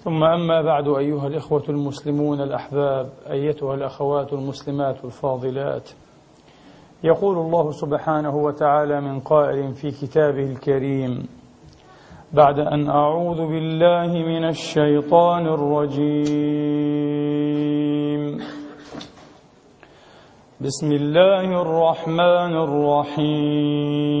ثم أما بعد أيها الإخوة المسلمون الأحباب أيتها الأخوات المسلمات الفاضلات يقول الله سبحانه وتعالى من قائل في كتابه الكريم بعد أن أعوذ بالله من الشيطان الرجيم. بسم الله الرحمن الرحيم.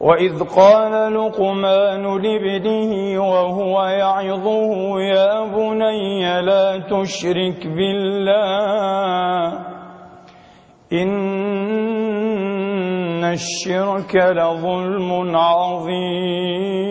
وإذ قال لقمان لابنه وهو يعظه يا بني لا تشرك بالله إن الشرك لظلم عظيم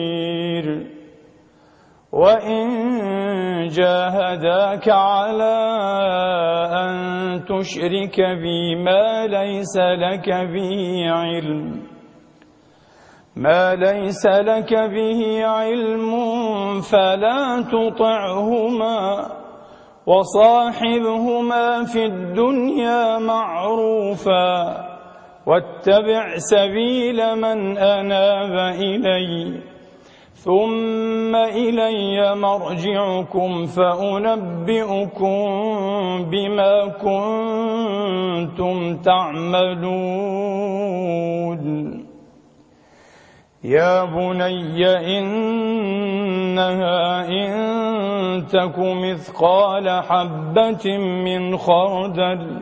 وإن جاهداك على أن تشرك بي ما ليس لك به علم. ما ليس لك به علم فلا تطعهما وصاحبهما في الدنيا معروفا واتبع سبيل من أناب إليّ. ثم إلي مرجعكم فأنبئكم بما كنتم تعملون يا بني إنها إن تك مثقال حبة من خردل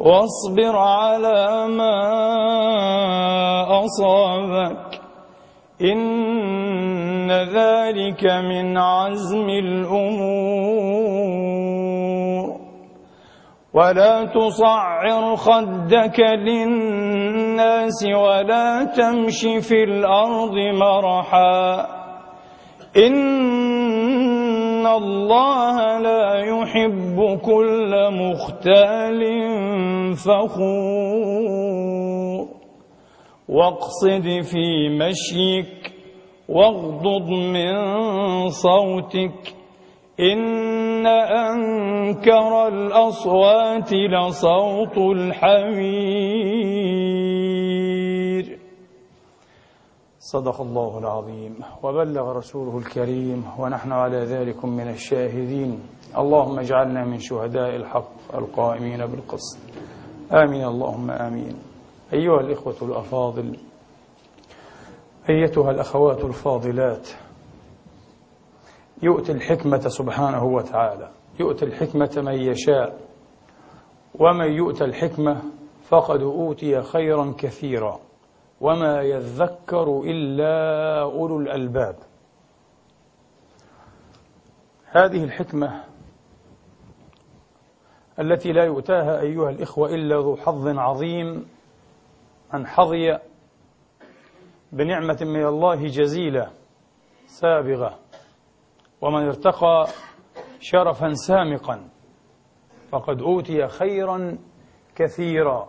واصبر على ما أصابك. إن ذلك من عزم الأمور. ولا تصعر خدك للناس ولا تمش في الأرض مرحا. إن الله لا يحب كل مختال فخور واقصد في مشيك واغضض من صوتك إن أنكر الأصوات لصوت الحمير صدق الله العظيم. وبلغ رسوله الكريم ونحن على ذلك من الشاهدين. اللهم اجعلنا من شهداء الحق القائمين بالقسط. آمين. اللهم آمين. أيها الإخوة الأفاضل أيتها الأخوات الفاضلات يؤتي الحكمة سبحانه وتعالى. يؤتي الحكمة من يشاء. ومن يؤتى الحكمة فقد أوتي خيرا كثيرا. وما يذكر إلا أولو الألباب. هذه الحكمة التي لا يؤتاها أيها الإخوة إلا ذو حظ عظيم من حظي بنعمة من الله جزيلة سابغة ومن ارتقى شرفا سامقا فقد أوتي خيرا كثيرا.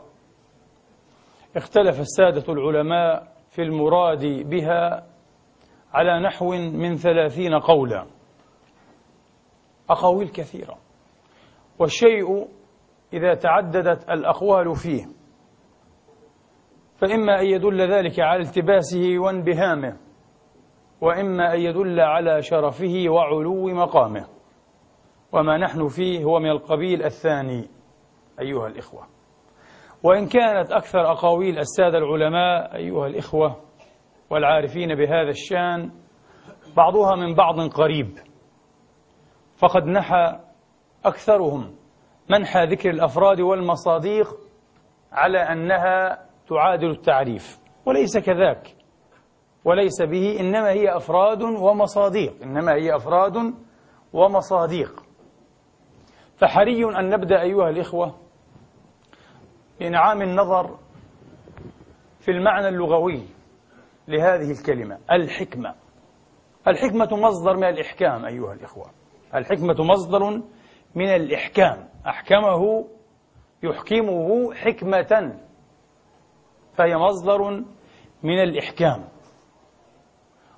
اختلف السادة العلماء في المراد بها على نحو من ثلاثين قولا. أقاويل كثيرة. والشيء إذا تعددت الأقوال فيه فإما أن يدل ذلك على التباسه وانبهامه وإما أن يدل على شرفه وعلو مقامه. وما نحن فيه هو من القبيل الثاني أيها الإخوة. وإن كانت أكثر أقاويل السادة العلماء أيها الإخوة والعارفين بهذا الشان بعضها من بعض قريب. فقد نحى أكثرهم منحى ذكر الأفراد والمصاديق على أنها تعادل التعريف. وليس كذاك. وليس به إنما هي أفراد ومصاديق. إنما هي أفراد ومصاديق. فحري أن نبدأ أيها الإخوة بإنعام النظر في المعنى اللغوي لهذه الكلمة الحكمة. الحكمة مصدر من الإحكام أيها الإخوة. الحكمة مصدر من الإحكام. أحكمه يحكمه حكمة فهي مصدر من الإحكام.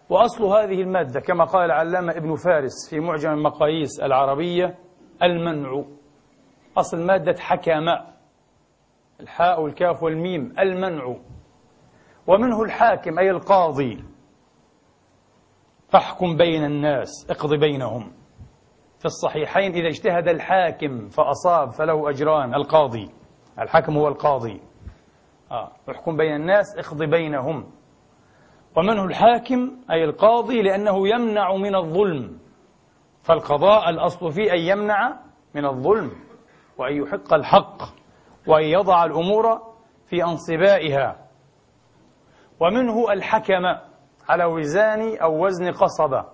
وأصل هذه المادة كما قال العلامة ابن فارس في معجم المقاييس العربية المنع. أصل مادة حكم الحاء والكاف والميم المنع. ومنه الحاكم أي القاضي. فاحكم بين الناس اقض بينهم. في الصحيحين إذا اجتهد الحاكم فأصاب فله أجران القاضي. الحاكم هو القاضي. آه. احكم بين الناس اقض بينهم. ومنه الحاكم أي القاضي لأنه يمنع من الظلم. فالقضاء الأصل فيه أن يمنع من الظلم وأن يحق الحق. وأن يضع الأمور في أنصبائها ومنه الحكم على وزان أو وزن قصبة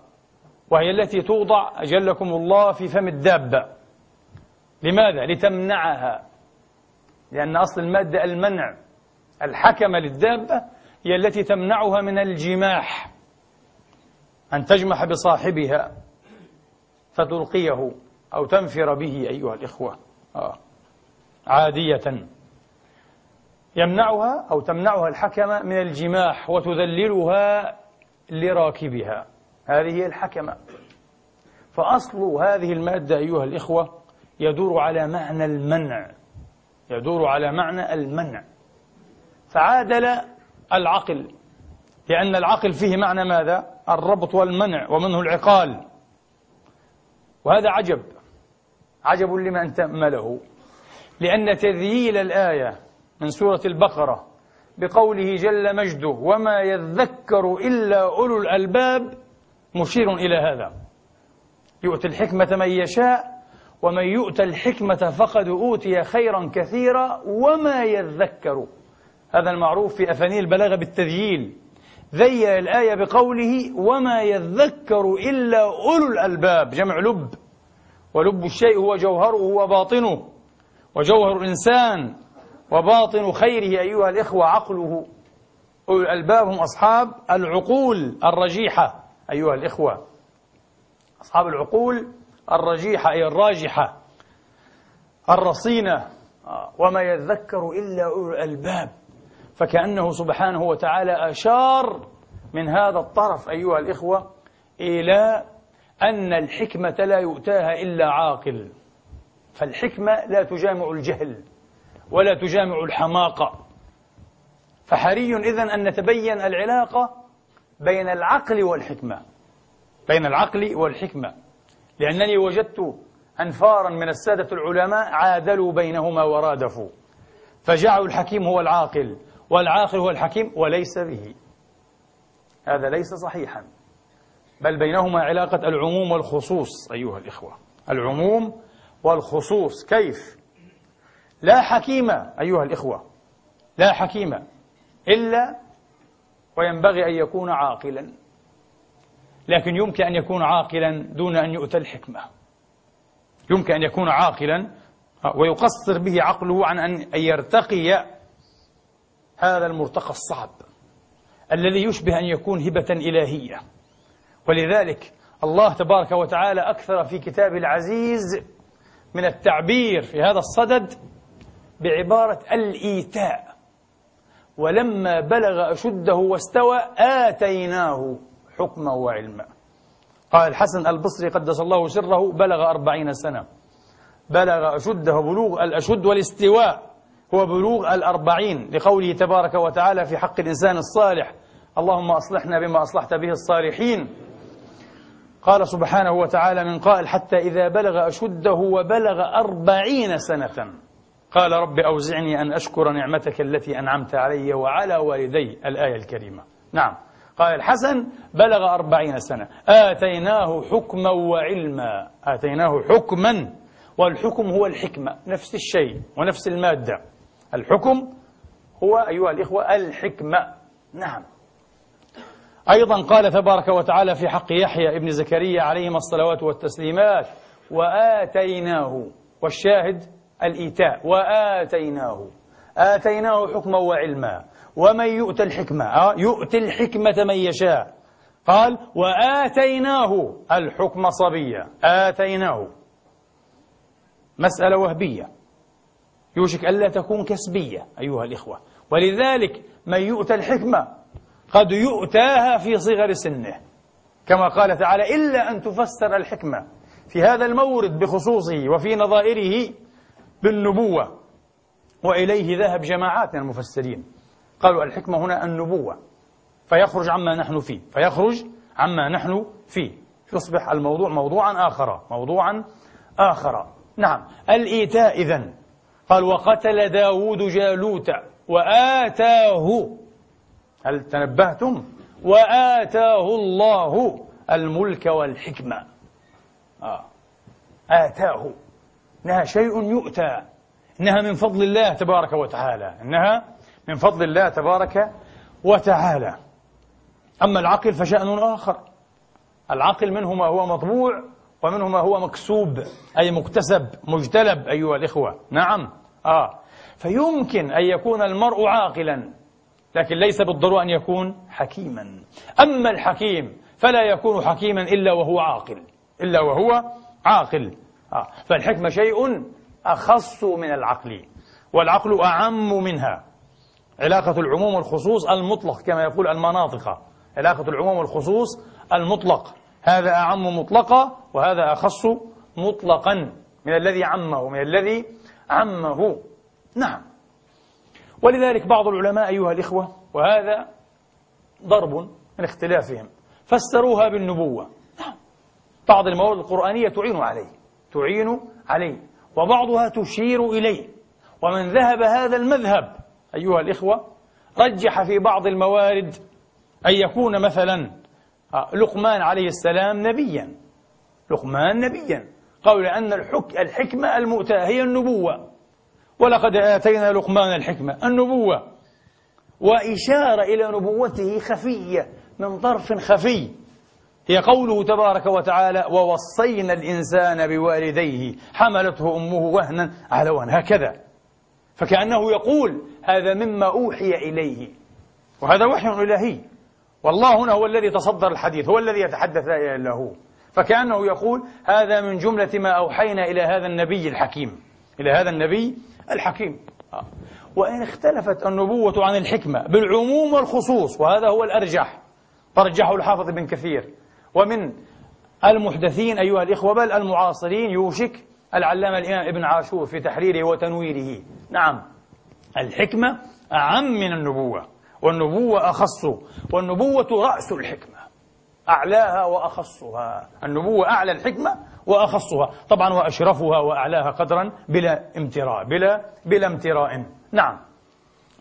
وهي التي توضع أجلكم الله في فم الدابة لماذا؟ لتمنعها لأن أصل المادة المنع الحكم للدابة هي التي تمنعها من الجماح أن تجمح بصاحبها فتلقيه أو تنفر به أيها الإخوة آه. عادية. يمنعها أو تمنعها الحكمة من الجماح وتذللها لراكبها. هذه هي الحكمة. فأصل هذه المادة أيها الإخوة يدور على معنى المنع. يدور على معنى المنع. فعادل العقل لأن العقل فيه معنى ماذا؟ الربط والمنع ومنه العقال. وهذا عجب. عجب لمن تأمله لأن تذييل الآية من سورة البقرة بقوله جل مجده وما يذكر إلا أولو الألباب مشير إلى هذا. يؤتي الحكمة من يشاء ومن يؤتى الحكمة فقد أوتي خيرا كثيرا وما يذكر. هذا المعروف في أفاني البلاغة بالتذييل. ذيل الآية بقوله وما يذكر إلا أولو الألباب جمع لب. ولب الشيء هو جوهره وباطنه. وجوهر الإنسان وباطن خيره أيها الإخوة عقله. أولو الألباب هم أصحاب العقول الرجيحة أيها الإخوة. أصحاب العقول الرجيحة أي الراجحة. الرصينة. آه، وما يذكر إلا أولو الألباب. فكأنه سبحانه وتعالى أشار من هذا الطرف أيها الإخوة إلى أن الحكمة لا يؤتاها إلا عاقل. فالحكمة لا تجامع الجهل ولا تجامع الحماقة. فحري إذن أن نتبين العلاقة بين العقل والحكمة بين العقل والحكمة. لأنني وجدت أنفارا من السادة العلماء عادلوا بينهما ورادفوا. فجعلوا الحكيم هو العاقل والعاقل هو الحكيم وليس به. هذا ليس صحيحا. بل بينهما علاقة العموم والخصوص أيها الإخوة. العموم والخصوص كيف؟ لا حكيم أيها الإخوة لا حكيم إلا وينبغي أن يكون عاقلا لكن يمكن أن يكون عاقلا دون أن يؤتى الحكمة. يمكن أن يكون عاقلا ويقصر به عقله عن أن يرتقي هذا المرتقى الصعب الذي يشبه أن يكون هبة إلهية. ولذلك الله تبارك وتعالى أكثر في كتاب العزيز من التعبير في هذا الصدد بعبارة الإيتاء. ولما بلغ أشده واستوى آتيناه حكما وعلما. قال الحسن البصري قدس الله سره بلغ أربعين سنة. بلغ أشده بلوغ الأشد والاستواء. هو بلوغ الأربعين لقوله تبارك وتعالى في حق الإنسان الصالح. اللهم أصلحنا بما أصلحت به الصالحين. قال سبحانه وتعالى من قائل حتى إذا بلغ أشده وبلغ أربعين سنة. قال رب أوزعني أن أشكر نعمتك التي أنعمت علي وعلى والدي الآية الكريمة. نعم. قال الحسن بلغ أربعين سنة. آتيناه حكما وعلما. آتيناه حكما والحكم هو الحكمة نفس الشيء ونفس المادة. الحكم هو أيها الإخوة الحكمة. نعم. أيضا قال تبارك وتعالى في حق يحيى ابن زكريا عليهما الصلوات والتسليمات وآتيناه والشاهد الإيتاء وآتيناه. آتيناه حكما وعلما. ومن يؤت الحكمة؟ آه، يؤتي الحكمة من يشاء. قال وآتيناه. الحكم صبيا. آتيناه. مسألة وهبية. يوشك ألا تكون كسبية أيها الإخوة. ولذلك من يؤتى الحكمة قد يؤتاها في صغر سنه. كما قال تعالى إلا أن تفسر الحكمة في هذا المورد بخصوصه وفي نظائره بالنبوة. وإليه ذهب جماعات من المفسرين. قالوا الحكمة هنا النبوة. فيخرج عما نحن فيه. فيخرج عما نحن فيه. يصبح الموضوع موضوعا آخر. موضوعا آخر. نعم. الإيتاء إذن. قال وقتل داود جالوت وآتاه هل تنبهتم؟ وآتاه الله الملك والحكمة. آه. آتاه. إنها شيء يؤتى. إنها من فضل الله تبارك وتعالى. إنها من فضل الله تبارك وتعالى. أما العقل فشأن آخر. العقل منه ما هو مطبوع ومنه ما هو مكسوب أي مكتسب مجتلب أيها الإخوة. نعم. آه. فيمكن أن يكون المرء عاقلا. لكن ليس بالضرورة أن يكون حكيما. أما الحكيم فلا يكون حكيما إلا وهو عاقل. إلا وهو عاقل. آه. فالحكمة شيء أخص من العقل والعقل أعم منها. علاقة العموم والخصوص المطلق كما يقول المناطق. علاقة العموم والخصوص المطلق. هذا أعم مطلقا وهذا أخص مطلقا. من الذي عمه من الذي عمه. نعم. ولذلك بعض العلماء أيها الإخوة وهذا ضرب من اختلافهم فسروها بالنبوة. بعض المواد القرآنية تعين عليه تعين عليه وبعضها تشير إليه. ومن ذهب هذا المذهب أيها الإخوة رجح في بعض الموارد أن يكون مثلا آه، لقمان عليه السلام نبيا. لقمان نبيا. قالوا لأن الحكمة المؤتاة هي النبوة. ولقد آتينا لقمان الحكمة النبوة. وإشارة إلى نبوته خفية من طرف خفي. هي قوله تبارك وتعالى ووصينا الإنسان بوالديه حملته أمه وهنا على وهن. هكذا. فكأنه يقول هذا مما أوحي إليه. وهذا وحي إلهي. والله هنا هو الذي تصدر الحديث هو الذي يتحدث إله إلا هو فكأنه يقول هذا من جملة ما أوحينا إلى هذا النبي الحكيم. إلى هذا النبي الحكيم. آه. وإن اختلفت النبوة عن الحكمة بالعموم والخصوص وهذا هو الأرجح. ترجحه الحافظ بن كثير. ومن المحدثين أيها الإخوة بل المعاصرين يوشك العلامة الإمام ابن عاشور في تحريره وتنويره. نعم الحكمة أعم من النبوة والنبوة أخص والنبوة رأس الحكمة. أعلاها وأخصها. النبوة أعلى الحكمة وأخصها. طبعا وأشرفها وأعلاها قدرا بلا امتراء بلا بلا امتراء. نعم.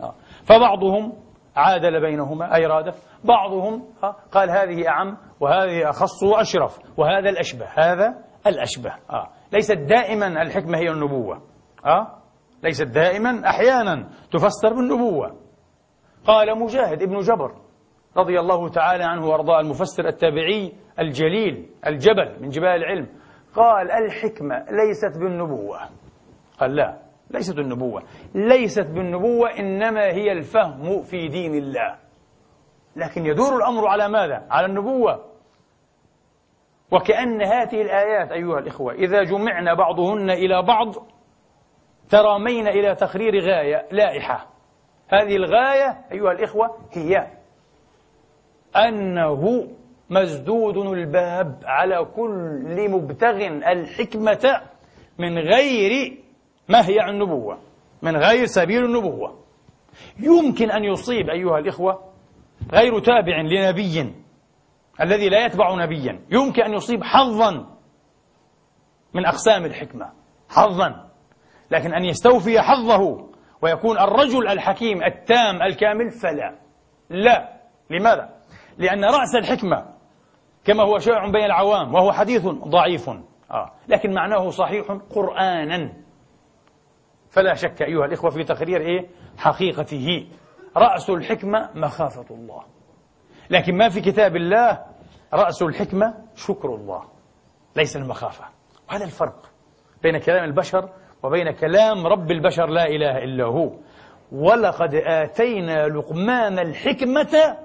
آه. فبعضهم عادل بينهما أي رادف. بعضهم آه، قال هذه أعم وهذه أخص وأشرف. وهذا الأشبه هذا الأشبه. آه. ليست دائما الحكمة هي النبوة. آه؟ ليست دائما أحيانا تفسر بالنبوة. قال مجاهد ابن جبر رضي الله تعالى عنه وأرضاه المفسر التابعي الجليل الجبل من جبال العلم قال الحكمة ليست بالنبوة. قال لا ليست بالنبوة. ليست بالنبوة إنما هي الفهم في دين الله. لكن يدور الأمر على ماذا؟ على النبوة. وكأن هذه الآيات أيها الإخوة إذا جمعنا بعضهن إلى بعض ترامين إلى تقرير غاية لائحة. هذه الغاية أيها الإخوة هي أنه مسدود الباب على كل مبتغ الحكمة من غير مهيع النبوة من غير سبيل النبوة. يمكن أن يصيب أيها الإخوة غير تابع لنبي الذي لا يتبع نبيا. يمكن أن يصيب حظا من أقسام الحكمة حظا لكن أن يستوفي حظه ويكون الرجل الحكيم التام الكامل فلا. لا. لماذا؟ لأن رأس الحكمة كما هو شائع بين العوام وهو حديث ضعيف. آه. لكن معناه صحيح قرآنا. فلا شك أيها الإخوة في تقرير إيه؟ حقيقته. رأس الحكمة مخافة الله. لكن ما في كتاب الله رأس الحكمة شكر الله. ليس المخافة. وهذا الفرق بين كلام البشر وبين كلام رب البشر. لا إله إلا هو. ولقد آتينا لقمان الحكمة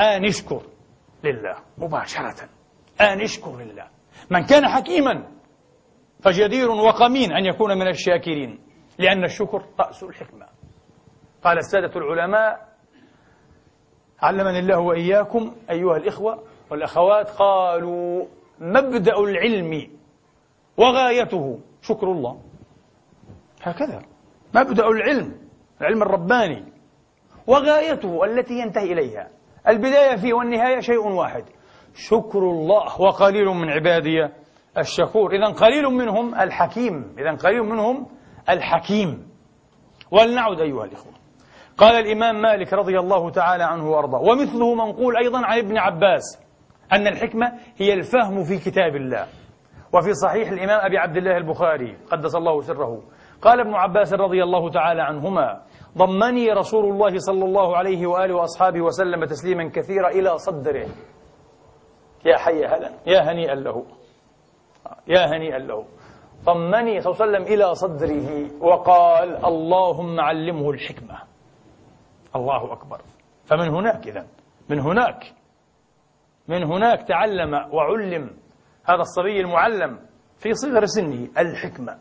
أن اشكر لله مباشرة. أن اشكر لله. من كان حكيما فجدير وقمين أن يكون من الشاكرين لأن الشكر رأس الحكمة. قال السادة العلماء علمني الله وإياكم أيها الإخوة والأخوات قالوا مبدأ العلم وغايته شكر الله. هكذا. مبدأ العلم العلم الرباني وغايته التي ينتهي إليها. البداية فيه والنهاية شيء واحد. شكر الله وقليل من عبادي الشكور. إذا قليل منهم الحكيم. إذا قليل منهم الحكيم. ولنعد أيها الإخوة. قال الإمام مالك رضي الله تعالى عنه وأرضاه. ومثله منقول أيضا عن ابن عباس أن الحكمة هي الفهم في كتاب الله. وفي صحيح الإمام أبي عبد الله البخاري قدس الله سره. قال ابن عباس رضي الله تعالى عنهما ضمني رسول الله صلى الله عليه وآله وأصحابه وسلم تسليما كثيرا إلى صدره. يا حي هلا. يا هنيئا له. يا هنيئا له. ضمني صلى الله عليه وسلم إلى صدره وقال اللهم علمه الحكمة. الله أكبر. فمن هناك إذن. من هناك. من هناك تعلم وعلم. هذا الصبي المعلم في صغر سنه الحكمة.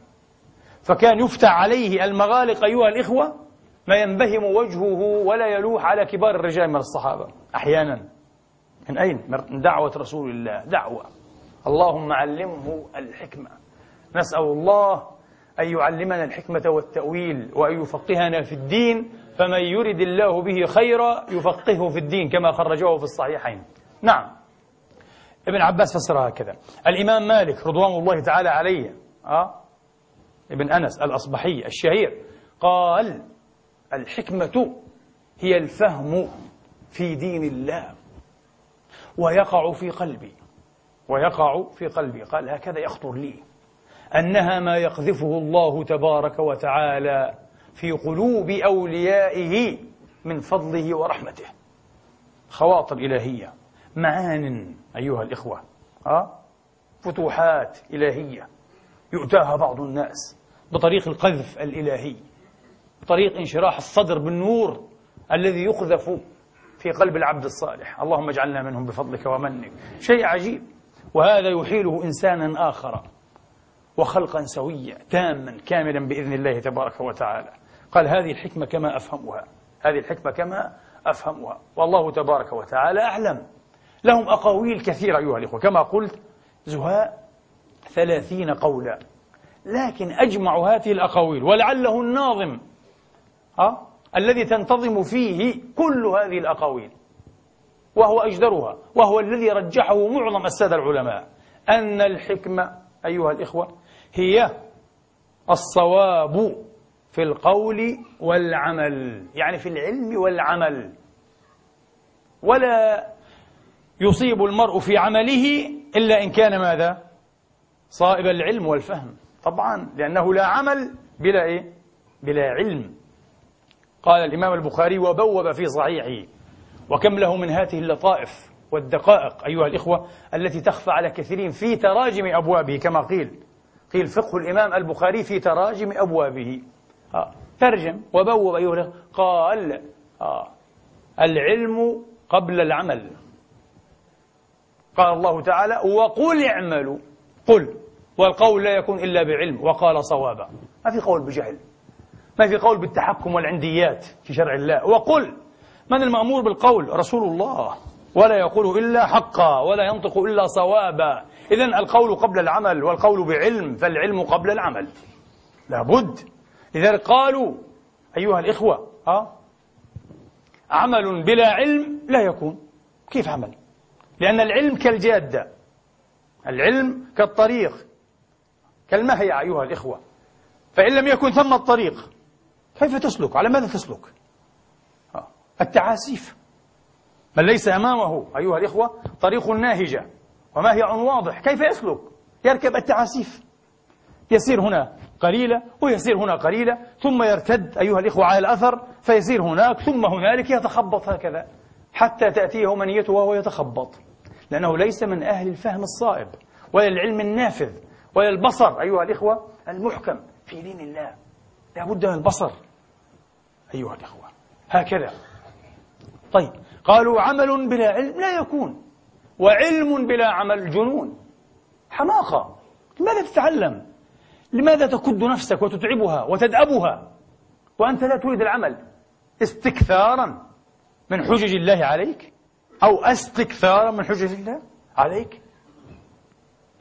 فكان يفتح عليه المغالق أيها الإخوة ما ينبهم وجهه ولا يلوح على كبار الرجال من الصحابة. أحيانا. من أين؟ من دعوة رسول الله. دعوة. اللهم علمه الحكمة. نسأل الله أن يعلمنا الحكمة والتأويل وأن يفقهنا في الدين. فمن يرد الله به خيرا يفقهه في الدين كما خرجه في الصحيحين. نعم. ابن عباس فسرها هكذا. الإمام مالك رضوان الله تعالى عليه أه؟ ابن أنس الأصبحي الشهير قال الحكمة هي الفهم في دين الله. ويقع في قلبي ويقع في قلبي. قال هكذا يخطر لي. أنها ما يقذفه الله تبارك وتعالى في قلوب أوليائه من فضله ورحمته. خواطر إلهية معان أيها الإخوة. أه؟ فتوحات إلهية يؤتاها بعض الناس بطريق القذف الإلهي. بطريق انشراح الصدر بالنور الذي يقذف في قلب العبد الصالح. اللهم اجعلنا منهم بفضلك ومنك. شيء عجيب. وهذا يحيله إنسانا آخر وخلقا سويا تاما كاملا بإذن الله تبارك وتعالى. قال هذه الحكمة كما أفهمها. هذه الحكمة كما أفهمها. والله تبارك وتعالى أعلم. لهم أقاويل كثيرة أيها الإخوة. كما قلت زهاء ثلاثين قولا. لكن أجمع هذه الأقاويل ولعله الناظم أه؟ الذي تنتظم فيه كل هذه الأقاويل. وهو أجدرها. وهو الذي رجحه معظم السادة العلماء. أن الحكمة أيها الإخوة هي الصواب في القول والعمل. يعني في العلم والعمل. ولا يصيب المرء في عمله إلا إن كان ماذا؟ صائب العلم والفهم. طبعا لأنه لا عمل بلا إيه؟ بلا علم. قال الإمام البخاري وبوب في صحيحه وكم له من هذه اللطائف والدقائق أيها الإخوة التي تخفى على كثيرين في تراجم أبوابه كما قيل قيل فقه الإمام البخاري في تراجم أبوابه آه. ترجم وبوب أيها الإخوة قال آه. العلم قبل العمل قال الله تعالى وقل اعملوا قل والقول لا يكون إلا بعلم وقال صوابا ما في قول بجهل ما في قول بالتحكم والعنديات في شرع الله. وقل من المأمور بالقول؟ رسول الله. ولا يقول إلا حقا ولا ينطق إلا صوابا. إذا القول قبل العمل والقول بعلم فالعلم قبل العمل. لابد. لذلك قالوا أيها الإخوة ها عمل بلا علم لا يكون. كيف عمل؟ لأن العلم كالجادة. العلم كالطريق. كالمهية أيها الإخوة. فإن لم يكن ثم الطريق. كيف تسلك؟ على ماذا تسلك؟ التعاسيف من ليس أمامه أيها الإخوة طريق ناهجة. وما هي واضح؟ كيف يسلك؟ يركب التعاسيف يسير هنا قليلة ويسير هنا قليلة ثم يرتد أيها الإخوة على الأثر فيسير هناك ثم هنالك يتخبط هكذا حتى تأتيه منيته وهو يتخبط. لأنه ليس من أهل الفهم الصائب ولا العلم النافذ ولا البصر أيها الإخوة المحكم في دين الله. لا بد من البصر. أيها الإخوة هكذا. طيب قالوا عمل بلا علم لا يكون وعلم بلا عمل جنون. حماقة. لماذا تتعلم؟ لماذا تكد نفسك وتتعبها وتدأبها وأنت لا تريد العمل؟ استكثارا من حجج الله عليك؟ أو أستكثارا من حجج الله عليك؟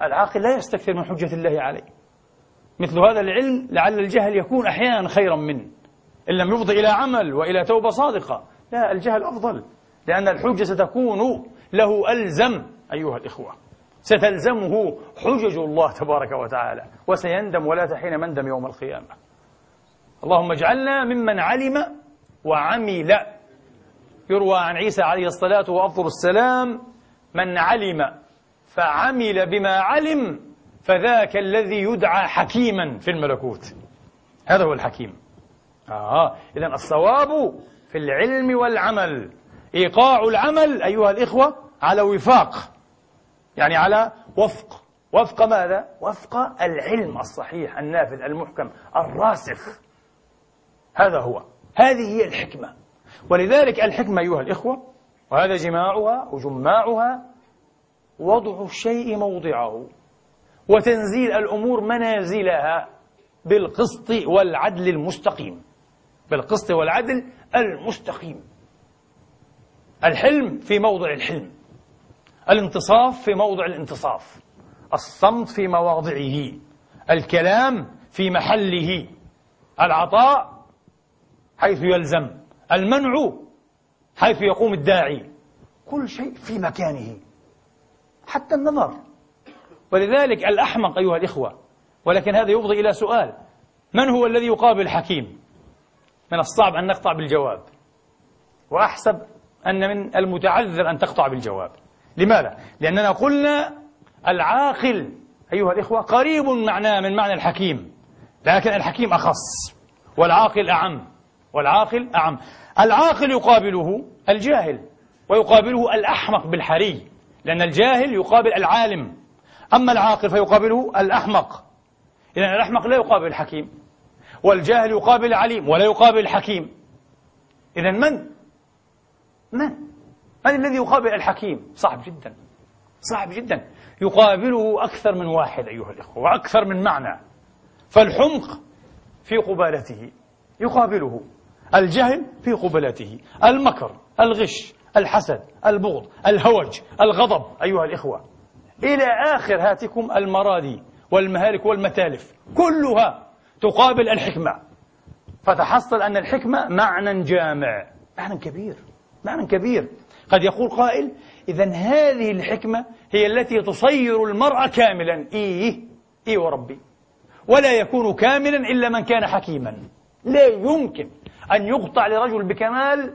العاقل لا يستكثر من حجة الله عليه مثل هذا العلم لعل الجهل يكون أحيانا خيرا منه. إن لم يفضي إلى عمل وإلى توبة صادقة لا الجهل أفضل. لأن الحجة ستكون له ألزم أيها الإخوة. ستلزمه حجج الله تبارك وتعالى وسيندم ولا تحين مندم يوم القيامة. اللهم اجعلنا ممن علم وعمل. يروى عن عيسى عليه الصلاة وأفضل السلام من علم فعمل بما علم فذاك الذي يدعى حكيما في الملكوت. هذا هو الحكيم. آه إذا الصواب في العلم والعمل. إيقاع العمل أيها الإخوة على وفاق. يعني على وفق. وفق ماذا؟ وفق العلم الصحيح النافذ المحكم الراسخ. هذا هو. هذه هي الحكمة. ولذلك الحكمة أيها الإخوة وهذا جماعها وجماعها وضع الشيء موضعه. وتنزيل الأمور منازلها بالقسط والعدل المستقيم. بالقسط والعدل المستقيم. الحلم في موضع الحلم. الانتصاف في موضع الانتصاف. الصمت في مواضعه. الكلام في محله. العطاء حيث يلزم. المنع حيث يقوم الداعي. كل شيء في مكانه. حتى النظر. ولذلك الأحمق أيها الإخوة ولكن هذا يفضي إلى سؤال من هو الذي يقابل الحكيم من الصعب أن نقطع بالجواب. وأحسب أن من المتعذر أن تقطع بالجواب. لماذا؟ لأننا قلنا العاقل أيها الإخوة قريب معناه من معنى الحكيم لكن الحكيم أخص والعاقل أعم والعاقل أعم. العاقل يقابله الجاهل ويقابله الأحمق بالحري لأن الجاهل يقابل العالم. أما العاقل فيقابله الأحمق. إذن الأحمق لا يقابل الحكيم والجاهل يقابل العليم ولا يقابل الحكيم. إذا من؟ من؟ من الذي يقابل الحكيم؟ صعب جدا. صعب جدا. يقابله أكثر من واحد أيها الإخوة وأكثر من معنى. فالحمق في قبالته يقابله. الجهل في قبلته المكر الغش الحسد البغض الهوج الغضب أيها الإخوة. إلى آخر هاتكم المرادي والمهالك والمتالف كلها تقابل الحكمة. فتحصل أن الحكمة معنى جامع. معنى كبير معنى كبير. قد يقول قائل إذا هذه الحكمة هي التي تصير المرء كاملا. إيه إيه وربي ولا يكون كاملا إلا من كان حكيما. لا يمكن أن يقطع لرجل بكمال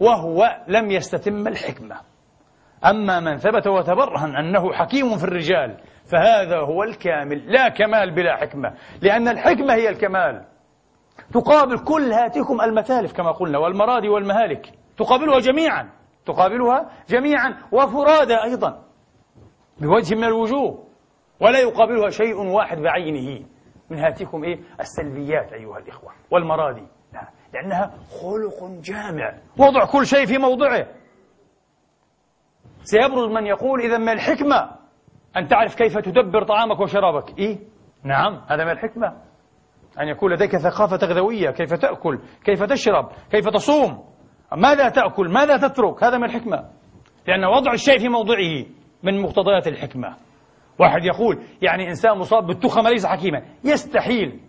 وهو لم يستتم الحكمة. أما من ثبت وتبرهن أنه حكيم في الرجال فهذا هو الكامل لا كمال بلا حكمة لأن الحكمة هي الكمال. تقابل كل هاتكم المثالف كما قلنا والمرادي والمهالك. تقابلها جميعا تقابلها جميعا وفرادى أيضا بوجه من الوجوه. ولا يقابلها شيء واحد بعينه. من هاتكم إيه؟ السلبيات أيها الإخوة والمرادي لأنها خلق جامع. وضع كل شيء في موضعه. سيبرز من يقول إذا ما الحكمة أن تعرف كيف تدبر طعامك وشرابك. إيه؟ نعم هذا من الحكمة. أن يكون لديك ثقافة تغذوية كيف تأكل؟ كيف تشرب؟ كيف تصوم؟ ماذا تأكل؟ ماذا تترك؟ هذا من الحكمة. لأن وضع الشيء في موضعه من مقتضيات الحكمة. واحد يقول يعني إنسان مصاب بالتخمة ليس حكيما. يستحيل.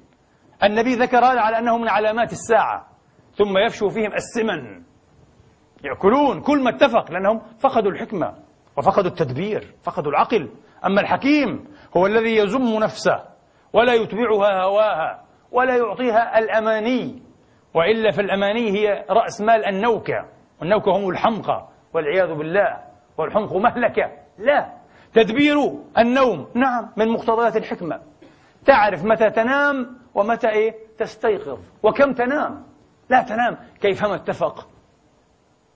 النبي ذكر هذا على أنه من علامات الساعة. ثم يفشو فيهم السمن. يأكلون كل ما اتفق لأنهم فقدوا الحكمة وفقدوا التدبير فقدوا العقل. أما الحكيم هو الذي يزم نفسه ولا يتبعها هواها ولا يعطيها الأماني. وإلا فالأماني هي رأس مال النوكة. والنوكة هم الحمقى والعياذ بالله والحمق مهلكة. لا. تدبير النوم نعم من مقتضيات الحكمة. تعرف متى تنام ومتى إيه؟ تستيقظ. وكم تنام؟ لا تنام كيفما اتفق.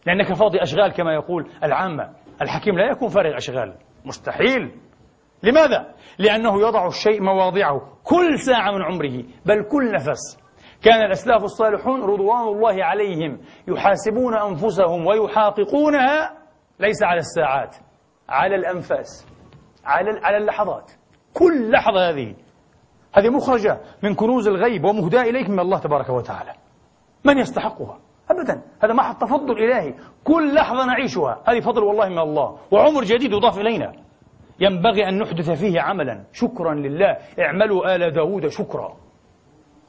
لأنك فاضي أشغال كما يقول العامة. الحكيم لا يكون فارغ أشغال. مستحيل. لماذا؟ لأنه يضع الشيء مواضعه كل ساعة من عمره بل كل نفس. كان الأسلاف الصالحون رضوان الله عليهم يحاسبون أنفسهم ويحاققونها ليس على الساعات على الأنفاس على على اللحظات. كل لحظة هذه. هذه مخرجة من كنوز الغيب ومهداة إليك من الله تبارك وتعالى. من يستحقها؟ أبدا. هذا محض تفضل إلهي. كل لحظة نعيشها. هذه فضل والله من الله. وعمر جديد يضاف إلينا. ينبغي أن نحدث فيه عملا. شكرا لله. اعملوا آل داود شكرا.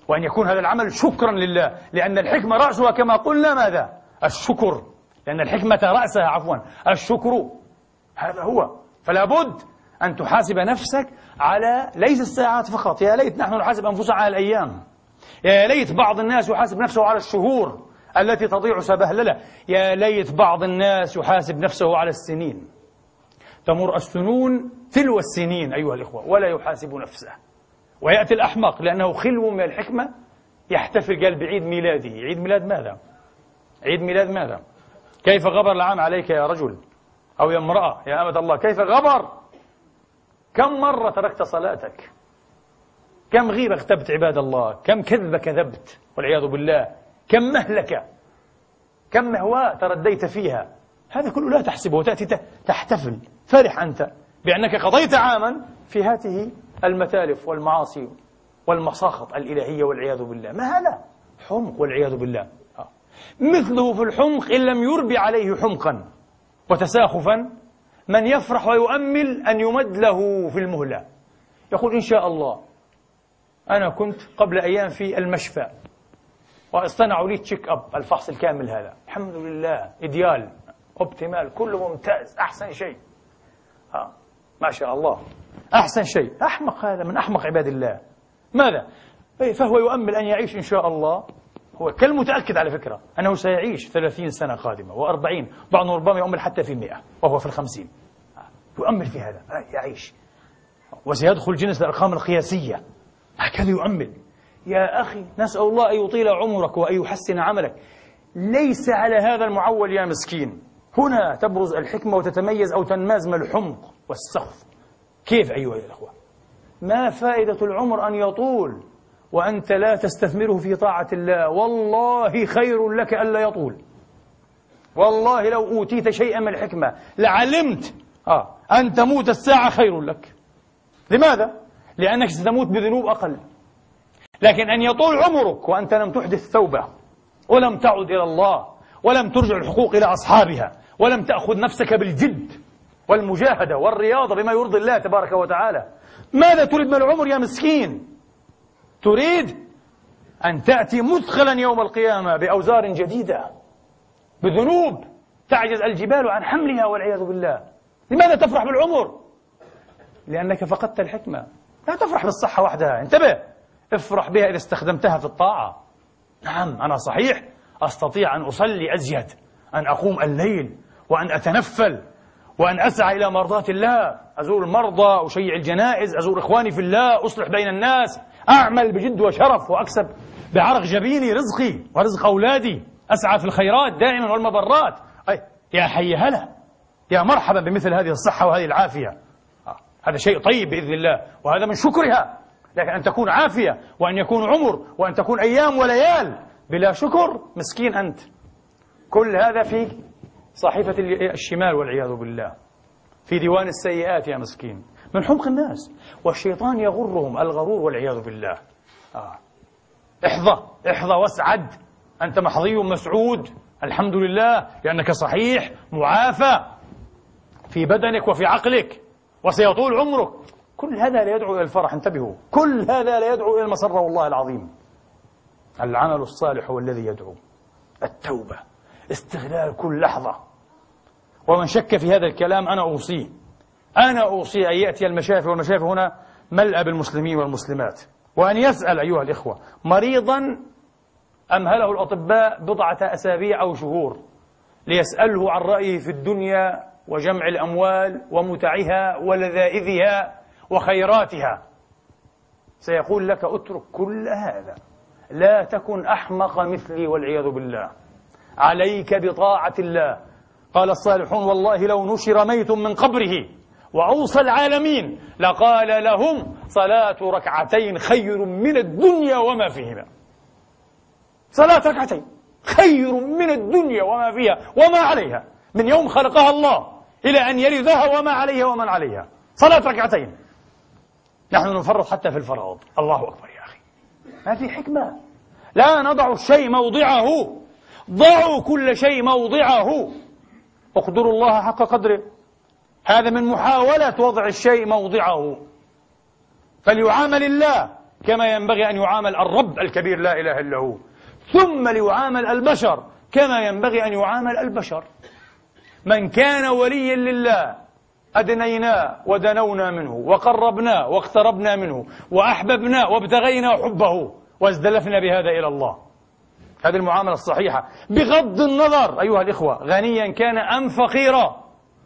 وأن يكون هذا العمل شكرا لله. لأن الحكمة رأسها كما قلنا ماذا؟ الشكر. لأن الحكمة رأسها عفوا الشكر. هذا هو. فلا بد أن تحاسب نفسك على ليس الساعات فقط. يا ليت نحن نحاسب أنفسنا على الأيام. يا ليت بعض الناس يحاسب نفسه على الشهور. التي تضيع سبهللة يا ليت بعض الناس يحاسب نفسه على السنين تمر السنون تلو السنين أيها الإخوة ولا يحاسب نفسه ويأتي الأحمق لأنه خلو من الحكمة يحتفل قال بعيد ميلاده عيد ميلاد ماذا؟ عيد ميلاد ماذا؟ كيف غبر العام عليك يا رجل أو يا امرأة يا أمة الله كيف غبر؟ كم مرة تركت صلاتك؟ كم غيبة اغتبت عباد الله كم كذبة كذبت والعياذ بالله كم مهلكة كم مهواة ترديت فيها. هذا كله لا تحسبه وتأتي تحتفل. فرح أنت بأنك قضيت عاما في هذه المتالف والمعاصي والمساخط الإلهية والعياذ بالله. ما هذا؟ حمق والعياذ بالله. آه. مثله في الحمق إن لم يربي عليه حمقا وتساخفا من يفرح ويؤمل أن يمد له في المهلة. يقول إن شاء الله أنا كنت قبل أيام في المشفى. واصطنعوا لي check up الفحص الكامل هذا. الحمد لله ideal optimal كله ممتاز أحسن شيء. آه. ما شاء الله. أحسن شيء. أحمق هذا من أحمق عباد الله. ماذا؟ إيه، فهو يؤمل أن يعيش إن شاء الله. هو كالمتأكد على فكرة أنه سيعيش ثلاثين سنة قادمة وأربعين. بعضهم ربما يؤمل حتى في المئة وهو في الخمسين. يؤمل في هذا. يعيش. وسيدخل جنس الأرقام القياسية. هكذا يؤمل. يا أخي نسأل الله أن يطيل عمرك وأن يحسن عملك. ليس على هذا المعول يا مسكين. هنا تبرز الحكمة وتتميز أو تنماز من الحمق والسخف. كيف أيها الأخوة؟ ما فائدة العمر أن يطول وأنت لا تستثمره في طاعة الله؟ والله خير لك ألا يطول. والله لو أوتيت شيئا من الحكمة لعلمت. آه أن تموت الساعة خير لك. لماذا؟ لأنك ستموت بذنوب أقل. لكن أن يطول عمرك وأنت لم تحدث توبة ولم تعد إلى الله ولم ترجع الحقوق إلى أصحابها ولم تأخذ نفسك بالجد والمجاهدة والرياضة بما يرضي الله تبارك وتعالى ماذا تريد من العمر يا مسكين؟ تريد أن تأتي مثخلا يوم القيامة بأوزار جديدة بذنوب تعجز الجبال عن حملها والعياذ بالله. لماذا تفرح بالعمر؟ لأنك فقدت الحكمة. لا تفرح بالصحة وحدها. انتبه! افرح بها إذا استخدمتها في الطاعة. نعم أنا صحيح. أستطيع أن أصلي أزيد أن أقوم الليل وأن أتنفل وأن أسعى إلى مرضاة الله. أزور المرضى أشيع الجنائز أزور إخواني في الله أصلح بين الناس أعمل بجد وشرف وأكسب بعرق جبيني رزقي ورزق أولادي. أسعى في الخيرات دائما والمبرات أي يا حي هلا يا مرحبا بمثل هذه الصحة وهذه العافية. آه. هذا شيء طيب بإذن الله وهذا من شكرها. لكن أن تكون عافية وأن يكون عمر وأن تكون أيام وليال بلا شكر مسكين أنت. كل هذا في صحيفة الشمال والعياذ بالله. في ديوان السيئات يا مسكين. من حمق الناس. والشيطان يغرهم الغرور والعياذ بالله. آه. احظى احظى واسعد. أنت محظي مسعود. الحمد لله لأنك صحيح معافى. في بدنك وفي عقلك. وسيطول عمرك. كل هذا لا يدعو إلى الفرح انتبهوا. كل هذا لا يدعو إلى المسرة والله العظيم. العمل الصالح هو الذي يدعو. التوبة استغلال كل لحظة. ومن شك في هذا الكلام أنا أوصيه أنا أوصي أن يأتي المشافي والمشافي هنا ملأ بالمسلمين والمسلمات. وأن يسأل أيها الإخوة مريضا أمهله الأطباء بضعة أسابيع أو شهور ليسأله عن رأيه في الدنيا وجمع الأموال ومتعها ولذائذها وخيراتها. سيقول لك اترك كل هذا. لا تكن أحمق مثلي والعياذ بالله. عليك بطاعة الله. قال الصالحون والله لو نشر ميت من قبره وأوصى العالمين لقال لهم صلاة ركعتين خير من الدنيا وما فيهما. صلاة ركعتين خير من الدنيا وما فيها وما عليها. من يوم خلقها الله إلى أن يرثها وما عليها ومن عليها. صلاة ركعتين نحن نفرط حتى في الفرائض الله أكبر يا أخي. ما في حكمة. لا نضع الشيء موضعه. ضعوا كل شيء موضعه. اقدروا الله حق قدره. هذا من محاولة وضع الشيء موضعه. فليعامل الله كما ينبغي أن يعامل الرب الكبير لا إله إلا هو. ثم ليعامل البشر كما ينبغي أن يعامل البشر. من كان وليا لله أدنيناه ودنونا منه وقربناه واقتربنا منه وأحببناه وابتغينا حبه وازدلفنا بهذا إلى الله. هذه المعاملة الصحيحة. بغض النظر أيها الإخوة غنيا كان أم فقيرا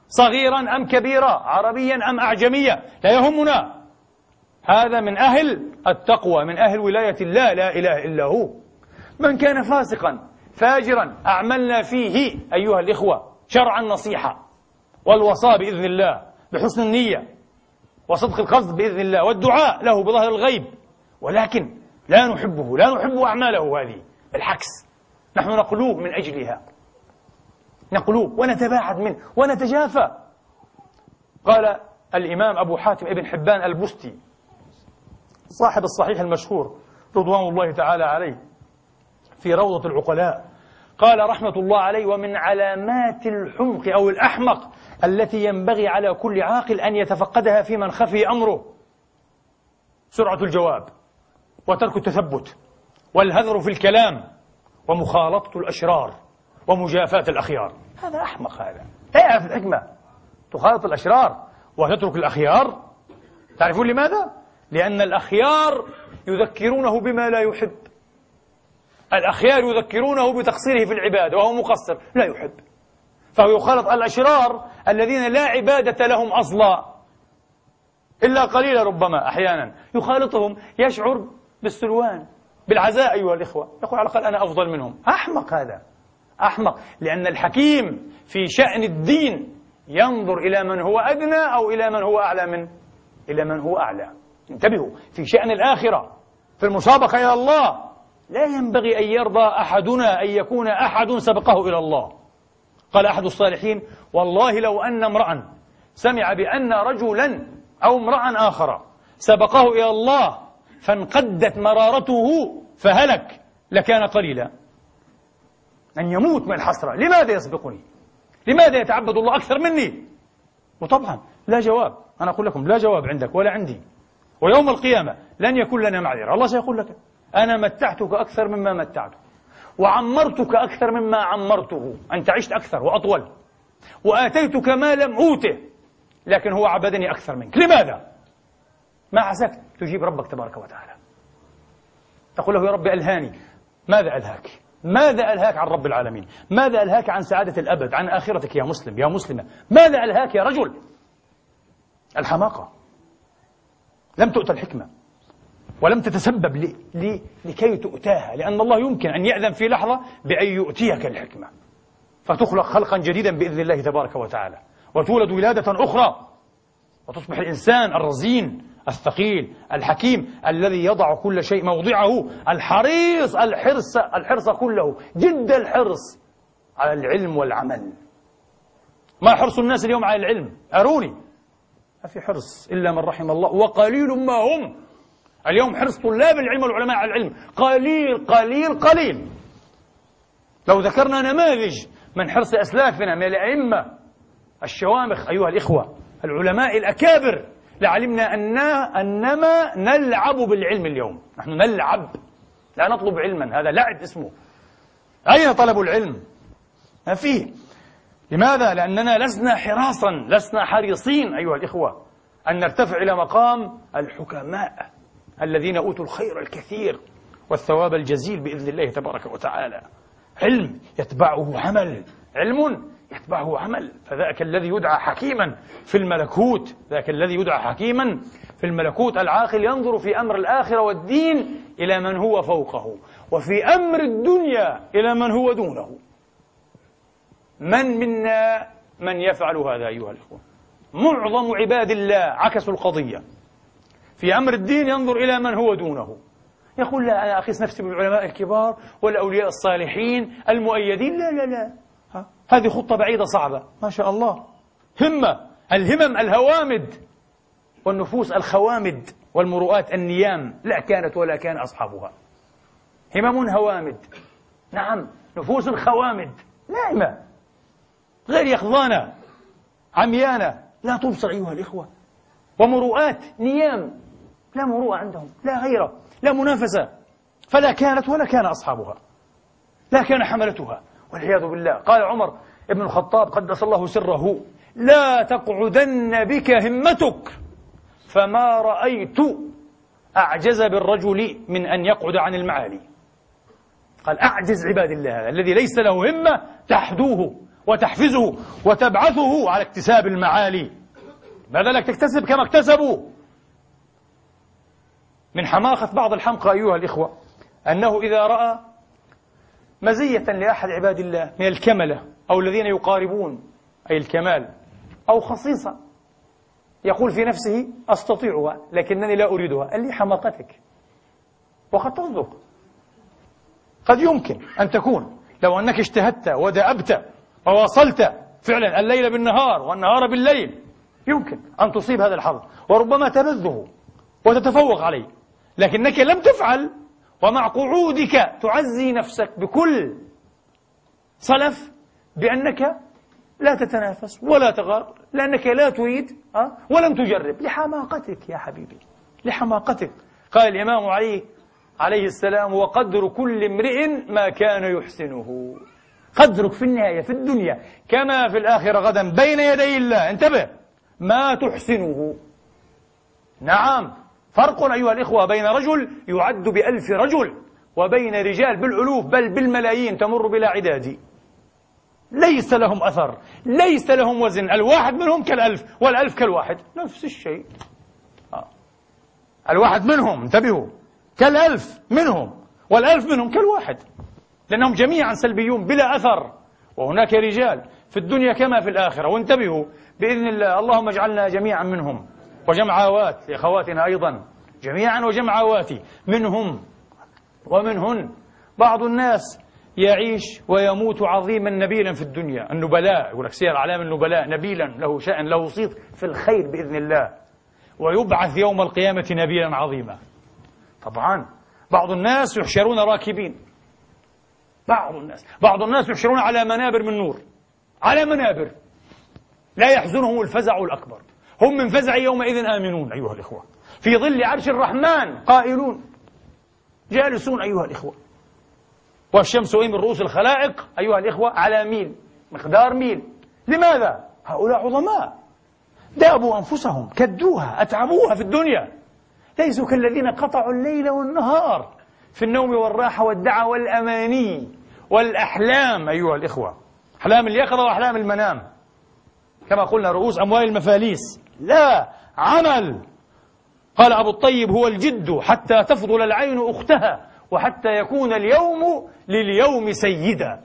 صغيرا أم كبيرا عربيا أم أعجميا لا يهمنا. هذا من أهل التقوى من أهل ولاية الله لا إله إلا هو. من كان فاسقا فاجرا أعملنا فيه أيها الإخوة شرع النصيحة والوصاء بإذن الله بحسن النية وصدق القصد بإذن الله والدعاء له بظهر الغيب. ولكن لا نحبه لا نحب أعماله هذه بالعكس نحن نقلوه من أجلها. نقلوه ونتباعد منه ونتجافى. قال الإمام أبو حاتم ابن حبان البستي صاحب الصحيح المشهور رضوان الله تعالى عليه في روضة العقلاء. قال رحمة الله عليه ومن علامات الحمق أو الأحمق التي ينبغي على كل عاقل أن يتفقدها في من خفي أمره. سرعة الجواب وترك التثبت والهذر في الكلام ومخالطة الأشرار ومجافاة الأخيار. هذا أحمق هذا. لا يعرف الحكمة تخالط الأشرار وتترك الأخيار؟ تعرفون لماذا؟ لأن الأخيار يذكرونه بما لا يحب. الأخيار يذكرونه بتقصيره في العبادة وهو مقصر. لا يحب. فهو يخالط الأشرار الذين لا عبادة لهم أصلا. إلا قليلا ربما أحيانا. يخالطهم يشعر بالسلوان بالعزاء أيها الإخوة. يقول على الأقل أنا أفضل منهم. أحمق هذا. أحمق. لأن الحكيم في شأن الدين ينظر إلى من هو أدنى أو إلى من هو أعلى من إلى من هو أعلى. انتبهوا. في شأن الآخرة. في المسابقة إلى الله. لا ينبغي أن يرضى أحدنا أن يكون أحد سبقه إلى الله. قال أحد الصالحين والله لو أن امرأ سمع بأن رجلا أو امرأ آخر سبقه إلى الله فانقدت مرارته فهلك لكان قليلا. أن يموت من الحسرة. لماذا يسبقني؟ لماذا يتعبد الله أكثر مني؟ وطبعا لا جواب. أنا أقول لكم لا جواب عندك ولا عندي. ويوم القيامة لن يكون لنا معذرة. الله سيقول لك أنا متعتك أكثر مما متعته وعمرتك أكثر مما عمرته أنت عشت أكثر وأطول وآتيتك ما لم أوته لكن هو عبدني أكثر منك لماذا؟ ما عسكت تجيب ربك تبارك وتعالى تقول له يا رب ألهاني ماذا ألهاك؟ ماذا ألهاك عن رب العالمين؟ ماذا ألهاك عن سعادة الأبد؟ عن آخرتك يا مسلم يا مسلمة؟ ماذا ألهاك يا رجل؟ الحماقة لم تؤت الحكمة ولم تتسبب لكي تؤتاها لأن الله يمكن أن يأذن في لحظة بأن يؤتيك الحكمة. فتخلق خلقا جديدا بإذن الله تبارك وتعالى. وتولد ولادة أخرى. وتصبح الإنسان الرزين الثقيل الحكيم الذي يضع كل شيء موضعه الحريص الحرص الحرص كله جد الحرص على العلم والعمل. ما حرص الناس اليوم على العلم؟ أروني. ما في حرص إلا من رحم الله. وقليل ما هم. اليوم حرص طلاب العلم والعلماء على العلم. قليل قليل قليل. لو ذكرنا نماذج من حرص أسلافنا من الأئمة الشوامخ أيها الإخوة العلماء الأكابر لعلمنا أن أنما نلعب بالعلم اليوم. نحن نلعب. لا نطلب علما هذا لعب اسمه. أين طلب العلم؟ ما فيه. لماذا؟ لأننا لسنا حراسا لسنا حريصين أيها الإخوة أن نرتفع إلى مقام الحكماء. الذين أوتوا الخير الكثير والثواب الجزيل بإذن الله تبارك وتعالى. علم يتبعه عمل. علم يتبعه عمل. فذاك الذي يدعى حكيما في الملكوت. ذاك الذي يدعى حكيما في الملكوت العاقل ينظر في أمر الآخرة والدين إلى من هو فوقه وفي أمر الدنيا إلى من هو دونه. من منا من يفعل هذا أيها الأخوة؟ معظم عباد الله عكسوا القضية. في أمر الدين ينظر إلى من هو دونه. يقول لا أنا أخص نفسي بالعلماء الكبار والأولياء الصالحين المؤيدين. لا لا لا. هذه خطة بعيدة صعبة. ما شاء الله. همة الهمم الهوامد والنفوس الخوامد والمروءات النيام لا كانت ولا كان أصحابها. همم هوامد. نعم نفوس خوامد. نائمة غير يقظانة عميانة. لا تبصر أيها الإخوة. ومروءات نيام. لا مروءة عندهم لا غيرة لا منافسة. فلا كانت ولا كان أصحابها لا كان حملتها. والعياذ بالله. قال عمر ابن الخطاب قدس الله سره لا تقعدن بك همتك. فما رأيت أعجز بالرجل من أن يقعد عن المعالي. قال أعجز عباد الله هذا الذي ليس له همة تحدوه وتحفزه وتبعثه على اكتساب المعالي. ماذا لك تكتسب كما اكتسبوا. من حماقة بعض الحمقى أيها الإخوة أنه إذا رأى مزية لأحد عباد الله من الكملة أو الذين يقاربون أي الكمال أو خصيصة يقول في نفسه أستطيعها لكنني لا أريدها قال لي حماقتك وقد تصدق. قد يمكن أن تكون. لو أنك اجتهدت ودأبت وواصلت فعلا الليل بالنهار والنهار بالليل يمكن أن تصيب هذا الحظ وربما تبذه وتتفوق عليه. لكنك لم تفعل. ومع قعودك تعزي نفسك بكل صلف بأنك لا تتنافس ولا تغار لأنك لا تريد ولم تجرب. لحماقتك يا حبيبي لحماقتك. قال الإمام علي عليه السلام وقدر كل امرئ ما كان يحسنه. قدرك في النهاية في الدنيا كما في الآخرة غدا بين يدي الله. انتبه ما تحسنه. نعم. فرق أيها الإخوة بين رجل يعد بألف رجل وبين رجال بالألوف بل بالملايين تمر بلا عداد. ليس لهم أثر ليس لهم وزن الواحد منهم كالألف والألف كالواحد. نفس الشيء. آه. الواحد منهم انتبهوا. كالألف منهم والألف منهم كالواحد. لأنهم جميعا سلبيون بلا أثر. وهناك رجال في الدنيا كما في الآخرة. وانتبهوا بإذن الله اللهم اجعلنا جميعا منهم. وجمعوات لأخواتنا أيضا جميعا وجمعواتي منهم ومنهن بعض الناس يعيش ويموت عظيما نبيلا في الدنيا. النبلاء يقول لك سير أعلام النبلاء نبيلا له شأن له صيت في الخير بإذن الله. ويبعث يوم القيامة نبيلا عظيما. طبعا. بعض الناس يحشرون راكبين. بعض الناس بعض الناس يحشرون على منابر من نور. على منابر. لا يحزنهم الفزع الأكبر. هم من فزع يومئذ آمنون أيها الإخوة. في ظل عرش الرحمن قائلون جالسون أيها الإخوة. والشمس وإن من رؤوس الخلائق أيها الإخوة على ميل مقدار ميل. لماذا؟ هؤلاء عظماء. دابوا أنفسهم كدوها أتعبوها في الدنيا. ليسوا كالذين قطعوا الليل والنهار في النوم والراحة والدعى والأماني والأحلام أيها الإخوة. أحلام اليقظة وأحلام المنام. كما قلنا رؤوس أموال المفاليس. لا عمل. قال أبو الطيب هو الجد حتى تفضل العين أختها وحتى يكون اليوم لليوم سيدا.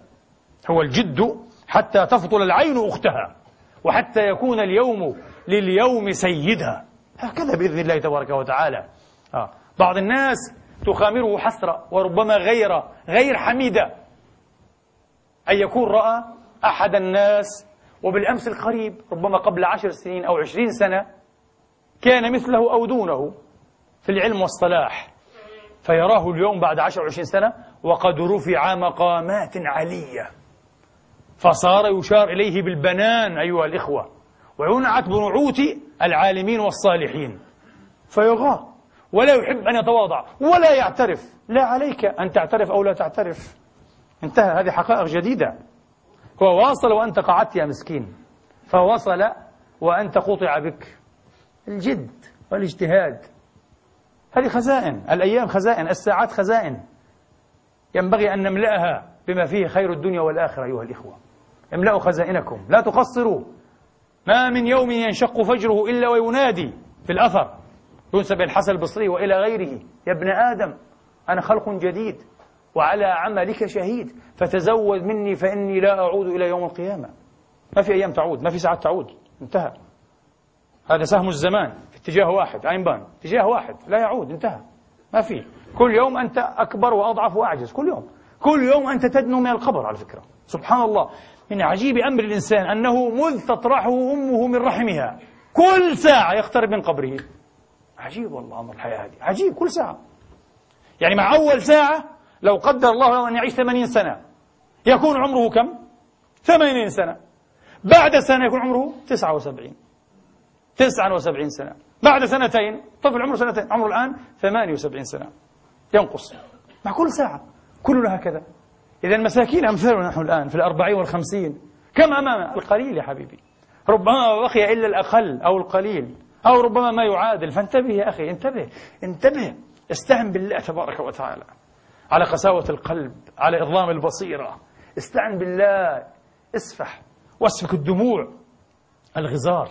هو الجد حتى تفضل العين أختها وحتى يكون اليوم لليوم سيدا. هكذا بإذن الله تبارك وتعالى. آه. بعض الناس تخامره حسرة وربما غير غير حميدة. أن يكون رأى أحد الناس وبالأمس القريب ربما قبل عشر سنين أو عشرين سنة كان مثله أو دونه في العلم والصلاح. فيراه اليوم بعد عشر وعشرين سنة وقد رفع مقامات علية. فصار يشار إليه بالبنان أيها الإخوة. وينعت بنعوت العالمين والصالحين. فيغار. ولا يحب أن يتواضع. ولا يعترف. لا عليك أن تعترف أو لا تعترف. انتهى هذه حقائق جديدة. هو واصل وأنت قعدت يا مسكين. فوصل وأنت قطع بك. الجد والاجتهاد. هذه خزائن. الأيام خزائن. الساعات خزائن. ينبغي أن نملأها بما فيه خير الدنيا والآخرة أيها الإخوة. املأوا خزائنكم. لا تقصروا. ما من يوم ينشق فجره إلا وينادي في الأثر. ينسب الحسن البصري وإلى غيره. يا ابن آدم أنا خلق جديد. وعلى عملك شهيد. فتزود مني فإني لا أعود إلى يوم القيامة. ما في أيام تعود ما في ساعات تعود. انتهى. هذا سهم الزمان في اتجاه واحد عينبان اتجاه واحد لا يعود انتهى. ما في. كل يوم أنت أكبر وأضعف وأعجز كل يوم. كل يوم أنت تدنو من القبر على فكرة. سبحان الله. من عجيب أمر الإنسان أنه مذ تطرحه أمه من رحمها. كل ساعة يقترب من قبره. عجيب والله أمر الحياة هذه. عجيب كل ساعة. يعني مع أول ساعة لو قدر الله له أن يعيش ثمانين سنة يكون عمره كم؟ ثمانين سنة. بعد سنة يكون عمره تسعة وسبعين. تسعة وسبعين سنة. بعد سنتين طفل عمره سنتين عمره الآن ثمانية وسبعين سنة. ينقص. مع كل ساعة. كلنا هكذا إذا المساكين أمثالنا نحن الآن في الأربعين والخمسين. كم أمام القليل يا حبيبي. ربما ما بقي إلا الأقل أو القليل. أو ربما ما يعادل. فانتبه يا أخي انتبه. انتبه. استعن بالله تبارك وتعالى. على قساوة القلب على إظلام البصيرة. استعن بالله اسفح واسفك الدموع. الغزار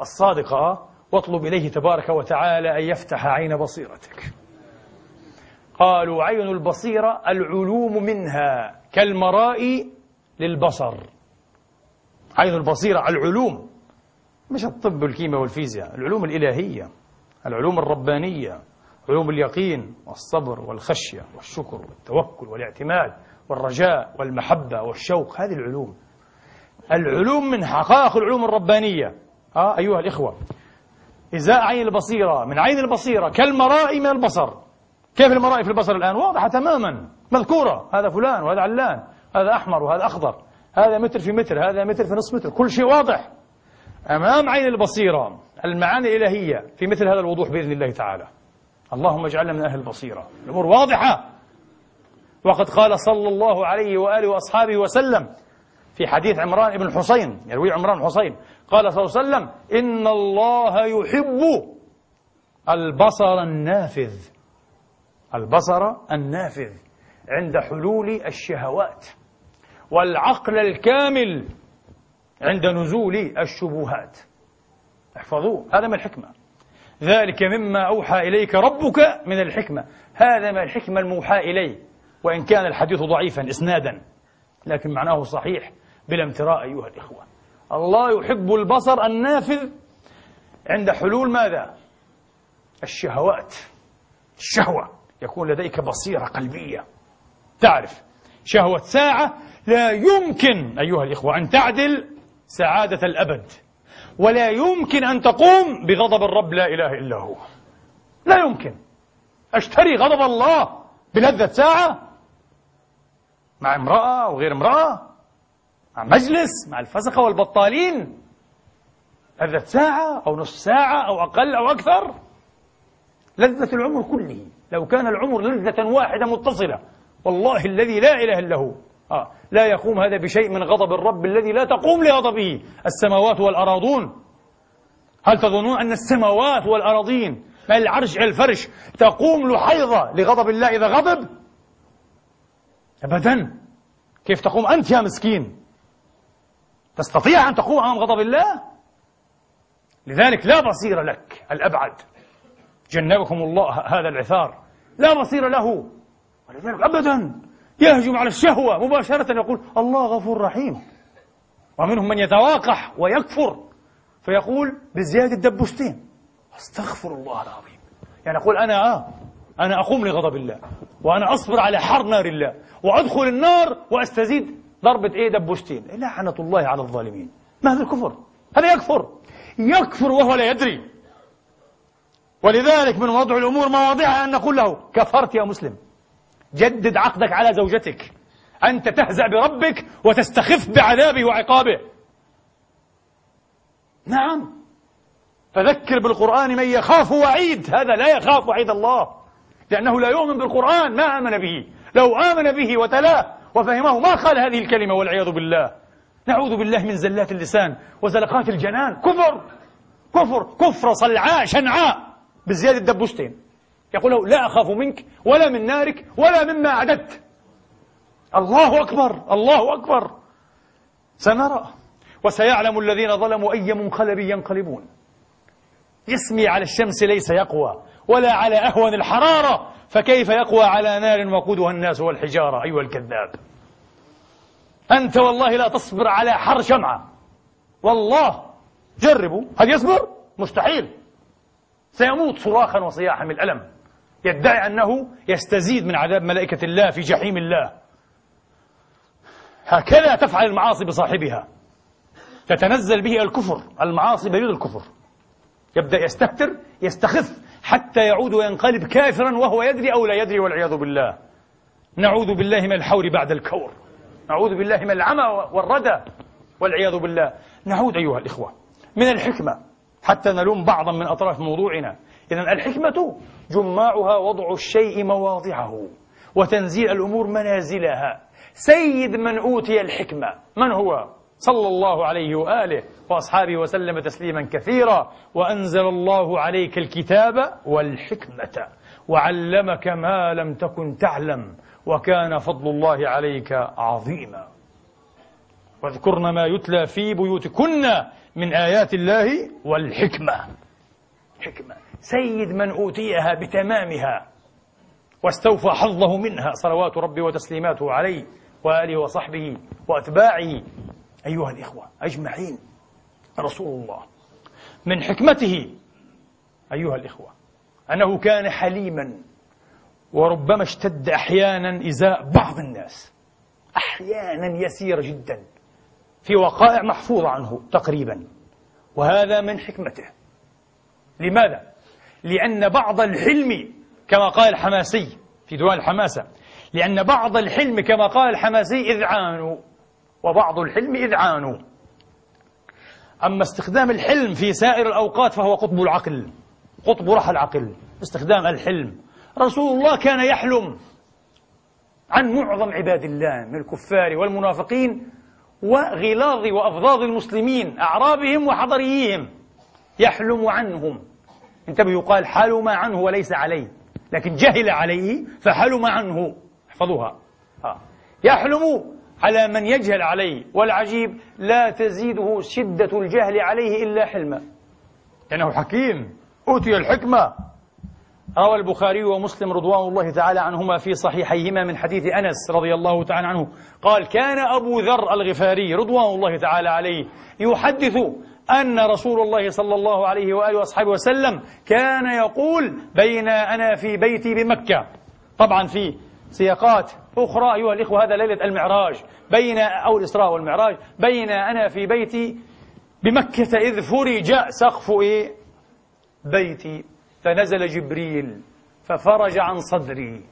الصادقة واطلب إليه تبارك وتعالى أن يفتح عين بصيرتك. قالوا عين البصيرة العلوم منها كالمراء للبصر. عين البصيرة العلوم مش الطب والكيمياء والفيزياء العلوم الإلهية العلوم الربانية. علوم اليقين والصبر والخشية والشكر والتوكل والاعتماد والرجاء والمحبة والشوق هذه العلوم. العلوم من حقائق العلوم الربانية. آه أيها الإخوة إزاء عين البصيرة من عين البصيرة كالمراء من البصر. كيف المراء في البصر الآن؟ واضحة تماما. مذكورة. هذا فلان وهذا علان هذا أحمر وهذا أخضر هذا متر في متر هذا متر في نصف متر كل شيء واضح. أمام عين البصيرة المعاني الإلهية في مثل هذا الوضوح بإذن الله تعالى. اللهم اجعلنا من أهل البصيرة. الأمور واضحة. وقد قال صلى الله عليه وآله وأصحابه وسلم في حديث عمران بن حسين يروي عمران حسين قال صلى الله عليه وسلم إن الله يحب البصر النافذ. البصر النافذ عند حلول الشهوات والعقل الكامل عند نزول الشبهات. احفظوه هذا من الحكمة. ذلك مما أوحى إليك ربك من الحكمة. هذا من الحكمة الموحى إليه وإن كان الحديث ضعيفا إسنادا لكن معناه صحيح بلا امتراء أيها الإخوة. الله يحب البصر النافذ عند حلول ماذا؟ الشهوات. الشهوة. يكون لديك بصيرة قلبية. تعرف شهوة ساعة لا يمكن أيها الإخوة أن تعدل سعادة الأبد. ولا يمكن أن تقوم بغضب الرب لا إله إلا هو. لا يمكن. أشتري غضب الله بلذة ساعة مع امرأة أو غير امرأة مع مجلس مع الفسقة والبطالين. لذة ساعة أو نصف ساعة أو أقل أو أكثر. لذة العمر كله. لو كان العمر لذة واحدة متصلة والله الذي لا إله إلا هو. آه. لا يقوم هذا بشيء من غضب الرب الذي لا تقوم لغضبه. السماوات والأراضون. هل تظنون أن السماوات والأراضين العرش الفرش تقوم لحيضة لغضب الله إذا غضب؟ أبدا. كيف تقوم أنت يا مسكين؟ تستطيع أن تقوم أمام غضب الله؟ لذلك لا بصير لك الأبعد. جنبكم الله هذا العثار. لا بصير له. ولذلك أبدا. يهجم على الشهوة مباشرة يقول الله غفور رحيم. ومنهم من يتواقح ويكفر فيقول بزيادة دبوستين أستغفر الله العظيم. يعني أقول أنا آه أنا أقوم لغضب الله وأنا أصبر على حر نار الله وأدخل النار وأستزيد ضربة إيه؟ دبوستين لعنة الله على الظالمين. ما هذا الكفر؟ هذا يكفر. يكفر وهو لا يدري. ولذلك من وضع الأمور مواضعها أن نقول له كفرت يا مسلم. جدد عقدك على زوجتك. أنت تهزأ بربك وتستخف بعذابه وعقابه. نعم. فذكر بالقرآن من يخاف وعيد. هذا لا يخاف وعيد الله. لأنه لا يؤمن بالقرآن. ما آمن به. لو آمن به وتلاه وفهمه ما قال هذه الكلمة والعياذ بالله. نعوذ بالله من زلات اللسان وزلقات الجنان. كفر. كفر. كفر صلعاء شنعاء. بزيادة دبوستين يقول له لا أخاف منك ولا من نارك ولا مما أعددت. الله أكبر الله أكبر. سنرى. وسيعلم الذين ظلموا أي منقلب ينقلبون. جسمي على الشمس ليس يقوى ولا على أهون الحرارة فكيف يقوى على نار وقودها الناس والحجارة؟ أيها الكذاب. أنت والله لا تصبر على حر شمعة. والله. جربوا. هل يصبر؟ مستحيل. سيموت صراخا وصياحا من الألم. يدعي أنه يستزيد من عذاب ملائكة الله في جحيم الله. هكذا تفعل المعاصي بصاحبها. تتنزل به الكفر. المعاصي بريد الكفر. يبدأ يستهتر يستخف حتى يعود وينقلب كافرا وهو يدري أو لا يدري والعياذ بالله. نعوذ بالله من الحور بعد الكور. نعوذ بالله من العمى والردى والعياذ بالله. نعود أيها الإخوة من الحكمة. حتى نلوم بعضا من أطراف موضوعنا. إذا الحكمة جماعها وضع الشيء مواضعه وتنزيل الأمور منازلها. سيد من أوتي الحكمة. من هو؟ صلى الله عليه وآله وأصحابه وسلم تسليما كثيرا. وأنزل الله عليك الكتاب والحكمة. وعلمك ما لم تكن تعلم. وكان فضل الله عليك عظيما. واذكرن ما يتلى في بيوتكن من آيات الله والحكمة. حكمة. سيد من أوتيها بتمامها واستوفى حظه منها صلوات ربي وتسليماته عليه وآله وصحبه وأتباعه. أيها الإخوة أجمعين. رسول الله. من حكمته أيها الإخوة أنه كان حليما وربما اشتد أحيانا إزاء بعض الناس. أحيانا يسير جدا في وقائع محفوظة عنه تقريبا. وهذا من حكمته. لماذا؟ لأن بعض الحلم كما قال الحماسي في ديوان الحماسة لأن بعض الحلم كما قال الحماسي إذعان وبعض الحلم إذعان أما استخدام الحلم في سائر الأوقات فهو قطب العقل قطب رحى العقل استخدام الحلم. رسول الله كان يحلم عن معظم عباد الله من الكفار والمنافقين وغلاظ وأفضاض المسلمين أعرابهم وحضريهم يحلم عنهم. انتبهوا يقال حلم عنه وليس عليه. لكن جهل عليه فحلم عنه. احفظوها. يحلم على من يجهل عليه والعجيب لا تزيده شدة الجهل عليه إلا حلما. لأنه حكيم أوتي الحكمة. روى البخاري ومسلم رضوان الله تعالى عنهما في صحيحيهما من حديث أنس رضي الله تعالى عنه. قال كان أبو ذر الغفاري رضوان الله تعالى عليه يحدث أن رسول الله صلى الله عليه وآله وأصحابه وسلم كان يقول بين أنا في بيتي بمكة. طبعا في سياقات أخرى. أيها الإخوة هذا ليلة المعراج. بين أو الإسراء والمعراج. بين أنا في بيتي بمكة إذ فرج سقف إيه؟ بيتي. فنزل جبريل ففرج عن صدري.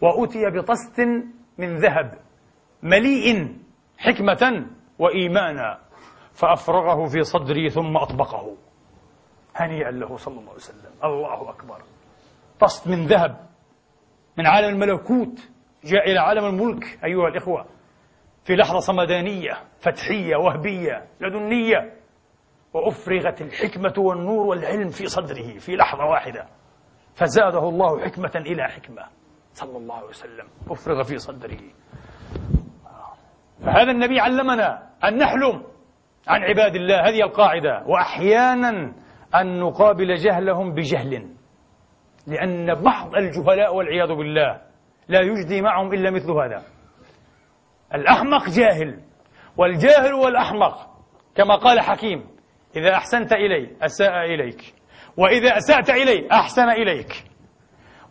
وأتي بطست من ذهب مليء حكمة وإيمانا فأفرغه في صدري ثم أطبقه. هنيئا له صلى الله عليه وسلم. الله أكبر. طست من ذهب. من عالم الملكوت. جاء إلى عالم الملك. أيها الإخوة. في لحظة صمدانية فتحية وهبية لدنية. وأفرغت الحكمة والنور والعلم في صدره في لحظة واحدة. فزاده الله حكمة إلى حكمة. صلى الله عليه وسلم. أفرغ في صدره. فهذا النبي علمنا أن نحلم عن عباد الله هذه القاعدة وأحيانا أن نقابل جهلهم بجهل لأن بعض الجهلاء والعياذ بالله لا يجدي معهم إلا مثل هذا. الأحمق جاهل والجاهل والأحمق كما قال حكيم إذا أحسنت إلي أساء إليك وإذا أسأت إلي أحسن إليك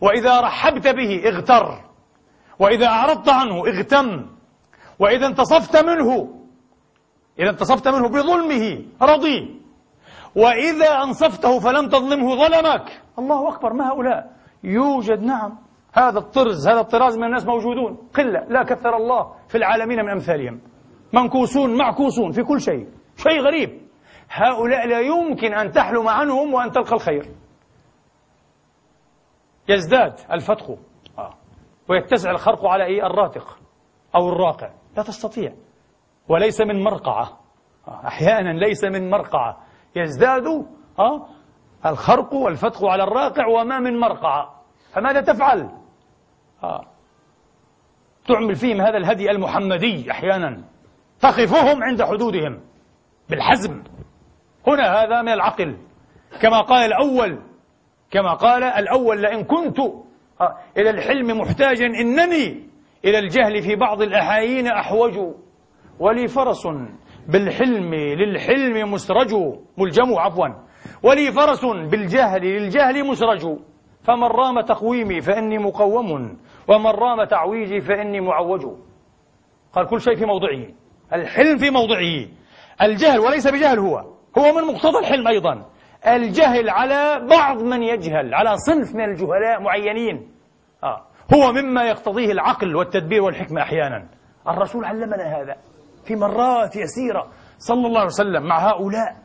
وإذا رحبت به اغتر وإذا أعرضت عنه اغتم. وإذا انتصفت منه. إذا انتصفت منه بظلمه. رضي. وإذا أنصفته فلم تظلمه ظلمك. الله أكبر. ما هؤلاء؟ يوجد نعم. هذا الطرز هذا الطراز من الناس موجودون. قلة. لا كثر الله في العالمين من أمثالهم. منكوسون معكوسون في كل شيء. شيء غريب. هؤلاء لا يمكن أن تحلم عنهم وأن تلقى الخير. يزداد الفتق آه. ويتسع الخرق على إيه الراتق أو الراقع. لا تستطيع. وليس من مرقعة. أحيانا ليس من مرقعة. يزداد آه الخرق والفتق على الراقع وما من مرقعة. فماذا تفعل؟ آه. تعمل فيهم هذا الهدي المحمدي أحيانا. تقفهم عند حدودهم بالحزم. هنا هذا من العقل. كما قال الأول كما قال الأول لئن كنت آه، إلى الحلم محتاجا إنني إلى الجهل في بعض الأحايين أحوج ولي فرس بالحلم للحلم مسرج. ملجم عفوا. ولي فرس بالجهل للجهل مسرج. فمن رام تقويمي فإني مقوم ومن رام تعويجي فإني معوج. قال كل شيء في موضعه. الحلم في موضعه. الجهل وليس بجهل هو هو من مقتضى الحلم أيضا. الجهل على بعض من يجهل على صنف من الجهلاء معينين. آه. هو مما يقتضيه العقل والتدبير والحكمة أحيانا. الرسول علمنا هذا في مرات يسيرة صلى الله عليه وسلم مع هؤلاء.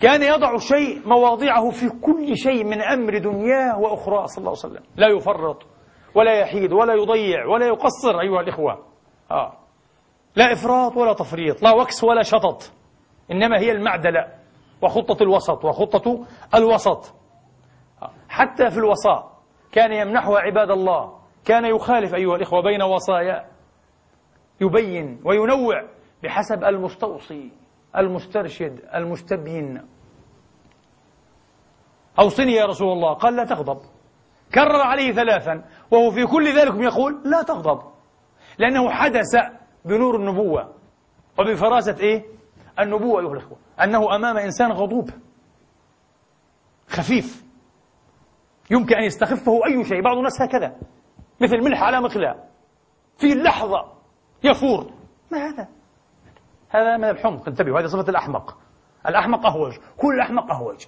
كان يضع شيء مواضعه في كل شيء من أمر دنياه وأخراه صلى الله عليه وسلم. لا يفرط ولا يحيد ولا يضيع ولا يقصر أيها الإخوة. آه. لا إفراط ولا تفريط لا وكس ولا شطط إنما هي المعدلة وخطة الوسط وخطة الوسط. آه. حتى في الوصاء. كان يمنحها عباد الله. كان يخالف أيها الإخوة بين وصايا. يبين وينوع بحسب المستوصي المسترشد المستبين. أوصني يا رسول الله قال لا تغضب. كرر عليه ثلاثا وهو في كل ذلك يقول لا تغضب. لأنه حدث بنور النبوة. وبفراسة إيه؟ النبوة أيها الأخوة. أنه أمام إنسان غضوب. خفيف. يمكن أن يستخفه أي شيء. بعض الناس هكذا. مثل ملح على مقلاة في لحظة يفور. ما هذا؟ هذا من الحمق انتبهوا هذه صفة الأحمق. الأحمق أهوج. كل أحمق أهوج.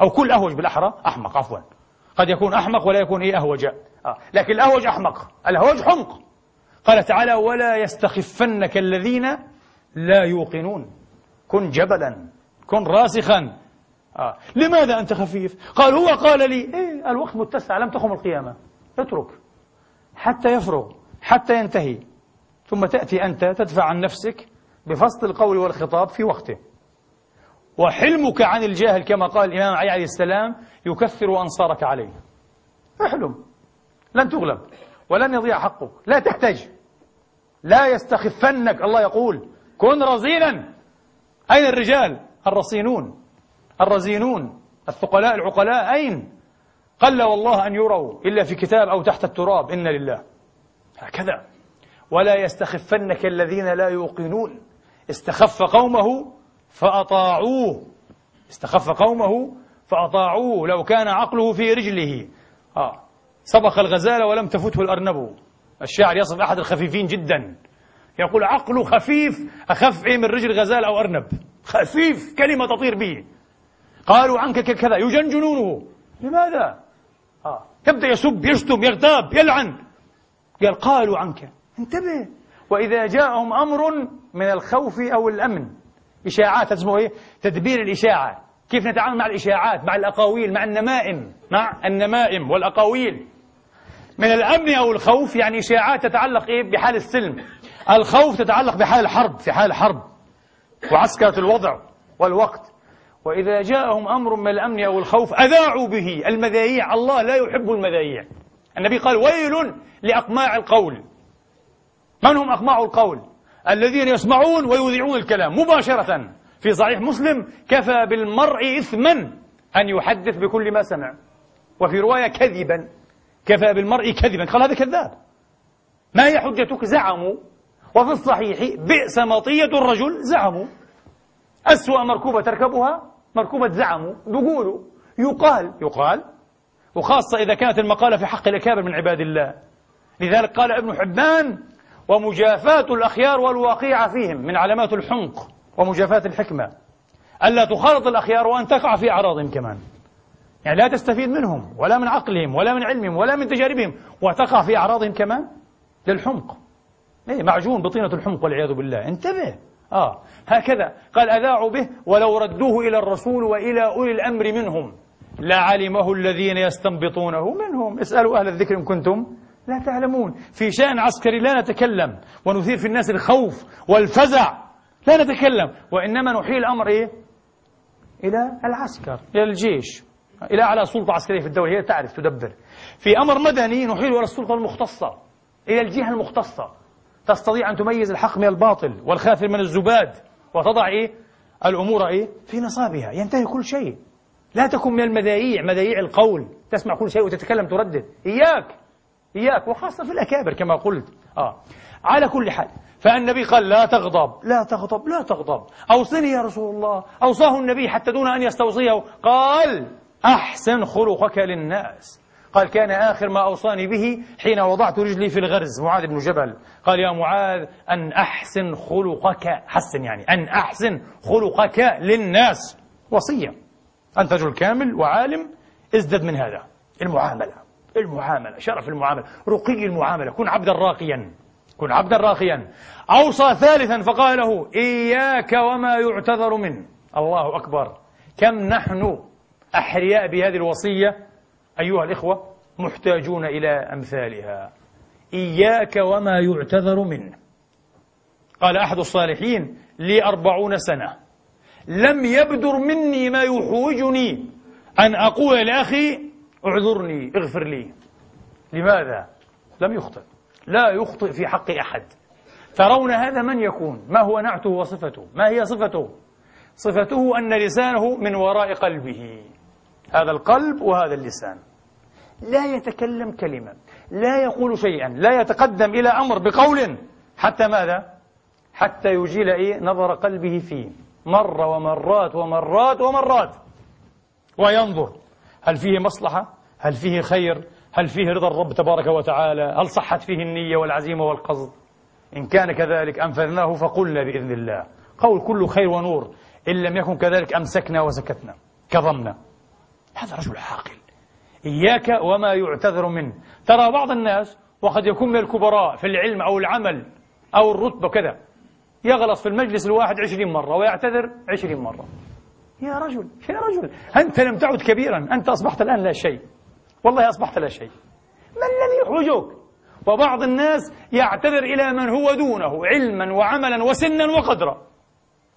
أو كل أهوج بالأحرى أحمق عفوا. قد يكون أحمق ولا يكون إيه أهوج. آه. لكن الأهوج أحمق. الأهوج حمق. قال تعالى ولا يستخفنك الذين لا يوقنون. كن جبلا. كن راسخا. آه. لماذا أنت خفيف؟ قال هو قال لي إيه الوقت متسع لم تقم القيامة. اترك حتى يفرغ حتى ينتهي. ثم تأتي أنت تدفع عن نفسك بفصل القول والخطاب في وقته. وحلمك عن الجاهل كما قال الإمام علي عليه السلام يكثر أنصارك عليه. احلم. لن تغلب ولن يضيع حقك. لا تحتاج. لا يستخفنك. الله يقول كن رزينا أين الرجال؟ الرصينون. الرزينون الثقلاء العقلاء أين؟ قل والله أن يروا إلا في كتاب أو تحت التراب إن لله. هكذا. ولا يستخفنك الذين لا يوقنون. استخف قومه فأطاعوه. استخف قومه فأطاعوه. لو كان عقله في رجله. آه. سبق الغزال ولم تفته الأرنب. الشاعر يصف أحد الخفيفين جدا. يقول عقله خفيف أخف إيه من رجل غزال أو أرنب. خفيف كلمة تطير به. قالوا عنك كذا يجن جنونه لماذا؟ آه. يبدأ يسب يشتم يغتاب يلعن. قال قالوا عنك. انتبه. وإذا جاءهم أمر من الخوف أو الأمن. إشاعات اسمه إيه؟ تدبير الإشاعة. كيف نتعامل مع الإشاعات؟ مع الأقاويل مع النمائم. مع النمائم والأقاويل. من الأمن أو الخوف يعني إشاعات تتعلق إيه؟ بحال السلم. الخوف تتعلق بحال الحرب في حال الحرب. وعسكرة الوضع والوقت. وإذا جاءهم أمر من الأمن أو الخوف أذاعوا به. المذايع الله لا يحب المذايع النبي قال ويل لأقماع القول. من هم أقماع القول؟ الذين يسمعون ويذيعون الكلام. مباشرة في صحيح مسلم كفى بالمرء إثما أن يحدث بكل ما سمع. وفي رواية كذبا. كفى بالمرء كذبا. قال هذا كذاب. ما هي حجتك؟ زعموا. وفي الصحيح بئس مطية الرجل. زعموا. أسوأ مركوبة تركبها. مركوبة زعموا بيقولوا يقال يقال وخاصة إذا كانت المقالة في حق الأكابر من عباد الله. لذلك قال ابن حبان ومجافاة الأخيار والواقيع فيهم من علامات الحمق ومجافاة الحكمة. ألا تخالط الأخيار وأن تقع في أعراضهم كمان. يعني لا تستفيد منهم ولا من عقلهم ولا من علمهم ولا من تجاربهم وتقع في أعراضهم كمان للحمق إيه معجون بطينة الحمق والعياذ بالله. انتبه. آه. هكذا قال أذاعوا به ولو ردوه إلى الرسول وإلى أولي الأمر منهم لعلمه الذين يستنبطونه منهم. اسألوا أهل الذكر إن كنتم لا تعلمون. في شأن عسكري لا نتكلم ونثير في الناس الخوف والفزع. لا نتكلم. وإنما نحيل الأمر إيه؟ إلى العسكر إلى الجيش إلى أعلى سلطة عسكرية في الدولة. هي تعرف تدبر. في أمر مدني نحيل إلى السلطة المختصة إلى الجهة المختصة. تستطيع أن تميز الحق من الباطل والخاثر من الزباد وتضع إيه؟ الأمور إيه؟ في نصابها. ينتهي كل شيء. لا تكن من المذايع. مذايع القول. تسمع كل شيء وتتكلم تردد. إياك. إياك. وخاصة في الأكابر كما قلت. آه. على كل حال. فالنبي قال لا تغضب. لا تغضب. لا تغضب. أوصني يا رسول الله. أوصاه النبي حتى دون أن يستوصيه. قال أحسن خلقك للناس. قال كان آخر ما أوصاني به حين وضعت رجلي في الغرز. معاذ بن جبل قال يا معاذ أن أحسن خلقك حسن يعني أن أحسن خلقك للناس. وصية. أنت رجل كامل وعالم ازدد من هذا. المعاملة. المعاملة. شرف المعاملة. رقي المعاملة. كن عبدا راقيا. كن عبدا راقيا. أوصى ثالثا فقال له إياك وما يعتذر منه. الله أكبر. كم نحن أحرياء بهذه الوصية؟ أيها الإخوة محتاجون إلى أمثالها. إياك وما يعتذر منه. قال أحد الصالحين لي أربعون سنة. لم يبدر مني ما يحوجني. أن أقول لأخي اعذرني اغفر لي. لماذا؟ لم يخطئ. لا يخطئ في حق أحد. ترون هذا من يكون؟ ما هو نعته وصفته؟ ما هي صفته؟ صفته أن لسانه من وراء قلبه. هذا القلب وهذا اللسان. لا يتكلم كلمة لا يقول شيئا لا يتقدم إلى أمر بقول. حتى ماذا؟ حتى يجيل إيه؟ نظر قلبه فيه. مرة ومرات ومرات ومرات. وينظر. هل فيه مصلحة؟ هل فيه خير؟ هل فيه رضا الرب تبارك وتعالى؟ هل صحت فيه النية والعزيمة والقصد؟ إن كان كذلك أنفذناه فقلنا بإذن الله. قول كل خير ونور. إن لم يكن كذلك أمسكنا وسكتنا. كظمنا. هذا رجل عاقل. إياك وما يعتذر منه. ترى بعض الناس وقد يكون من الكبراء في العلم أو العمل أو الرتبة كذا يغلط في المجلس الواحد عشرين مرة ويعتذر عشرين مرة. يا رجل يا رجل أنت لم تعد كبيرا أنت أصبحت الآن لا شيء. والله أصبحت لا شيء. ما الذي يحوجك وبعض الناس يعتذر إلى من هو دونه علما وعملا وسنا وقدرا.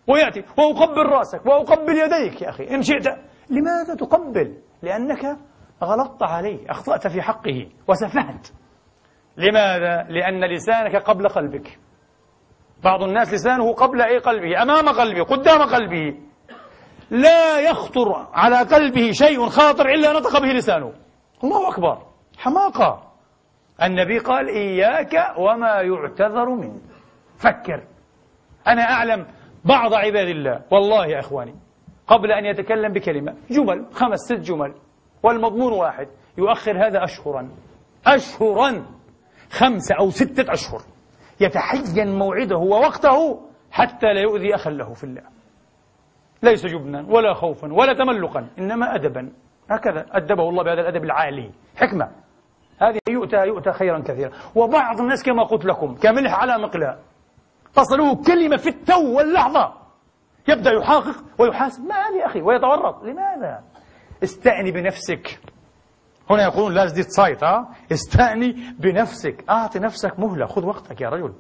ويأتي وأقبل رأسك وأقبل يديك يا أخي إن شئت. لماذا تقبل لأنك غلطت عليه أخطأت في حقه وسفهت لماذا؟ لأن لسانك قبل قلبك. بعض الناس لسانه قبل أي قلبه؟ أمام قلبه قدام قلبه. لا يخطر على قلبه شيء خاطر إلا نطق به لسانه. الله أكبر. حماقة. النبي قال إياك وما يعتذر منه فكر. أنا أعلم بعض عباد الله. والله يا إخواني قبل أن يتكلم بكلمة. جمل خمس ست جمل. والمضمون واحد. يؤخر هذا أشهرا. أشهرا. خمسة أو ستة أشهر. يتحين موعده ووقته حتى لا يؤذي أخا له في الله. ليس جبنا ولا خوفا ولا تملقا إنما أدبا. هكذا أدبه الله بهذا الأدب العالي. حكمة. هذه يؤتى يؤتى خيرا كثيرا. وبعض الناس كما قلت لكم كملح على مقلاة. تصله كلمة في التو واللحظة. يبدأ يحقق ويحاسب. ما هذه أخي؟ ويتورط. لماذا؟ استأني بنفسك. هنا يقولون lass dir Zeit ها؟ استأني بنفسك. أعطي نفسك مهلة. خذ وقتك يا رجل.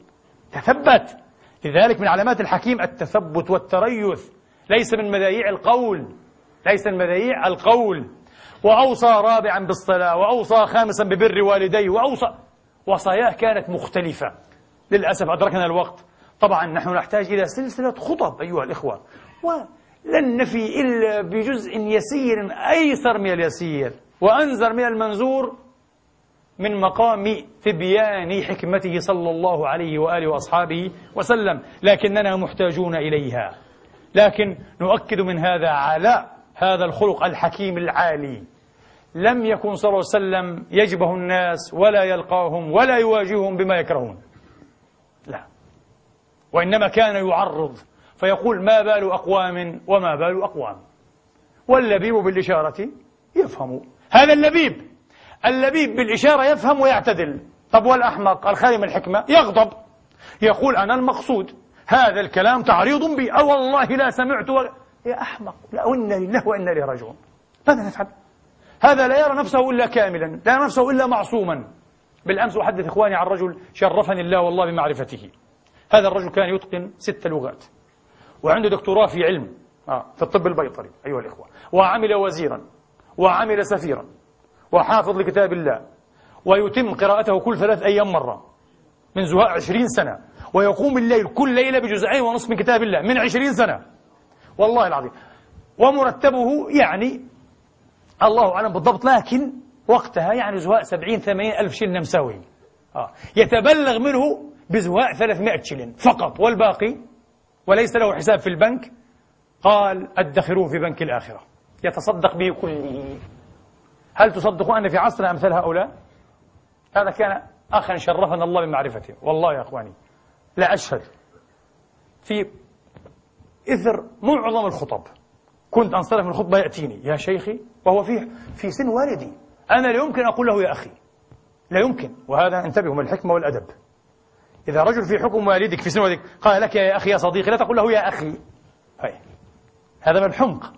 تثبت. لذلك من علامات الحكيم التثبت والتريث. ليس من مذايع القول. ليس من مذايع القول. وأوصى رابعا بالصلاة وأوصى خامسا ببر والديه وأوصى وصاياه كانت مختلفة. للأسف أدركنا الوقت. طبعا نحن نحتاج إلى سلسلة خطب أيها الإخوة. ولن نفي إلا بجزء يسير أيسر من اليسير وأنزر من المنزور من مقام تبيان حكمته صلى الله عليه وآله وأصحابه وسلم. لكننا محتاجون إليها. لكن نؤكد من هذا على هذا الخلق الحكيم العالي. لم يكن صلى الله عليه وسلم يجبه الناس ولا يلقاهم ولا يواجههم بما يكرهون. وإنما كان يعرض فيقول ما بال أقوام وما بال أقوام. واللبيب بالإشارة يفهم. هذا اللبيب اللبيب بالإشارة يفهم ويعتدل. طب والأحمق؟ الخالي من الحكمة يغضب. يقول أنا المقصود هذا الكلام تعريض بي. أو والله لا سمعت و... يا أحمق لا إنا لله وإنا إليه راجعون. ماذا نفعل؟ هذا لا يرى نفسه إلا كاملا لا يرى نفسه إلا معصوما. بالأمس أحدث إخواني عن رجل شرفني الله والله بمعرفته. هذا الرجل كان يتقن ست لغات وعنده دكتوراه في علم آه في الطب البيطري أيها الإخوة. وعمل وزيرا وعمل سفيرا وحافظ لكتاب الله ويتم قراءته كل ثلاث أيام مرة من زهاء عشرين سنة ويقوم الليل كل ليلة بجزئين ونصف من كتاب الله من عشرين سنة. والله العظيم. ومرتبه يعني الله أعلم بالضبط لكن وقتها يعني زهاء سبعين ثمانين ألف شلن مساوي آه. يتبلغ منه بزهاء 300 شلن فقط والباقي وليس له حساب في البنك. قال أدخروه في بنك الآخرة. يتصدق به كله. هل تصدقون أن في عصرنا أمثال هؤلاء؟ هذا كان أخا شرفنا الله بمعرفته. والله يا أخواني لا أشهد في إثر معظم الخطب. كنت أنصرف من الخطبة يأتيني. يا شيخي وهو في في سن والدي. أنا لا يمكن أقول له يا أخي. لا يمكن. وهذا انتبهوا من الحكمة والأدب. إذا رجل في حكم والدك في سن والدك قال لك يا أخي يا صديقي لا تقول له يا أخي. هاي. هذا من الحمق.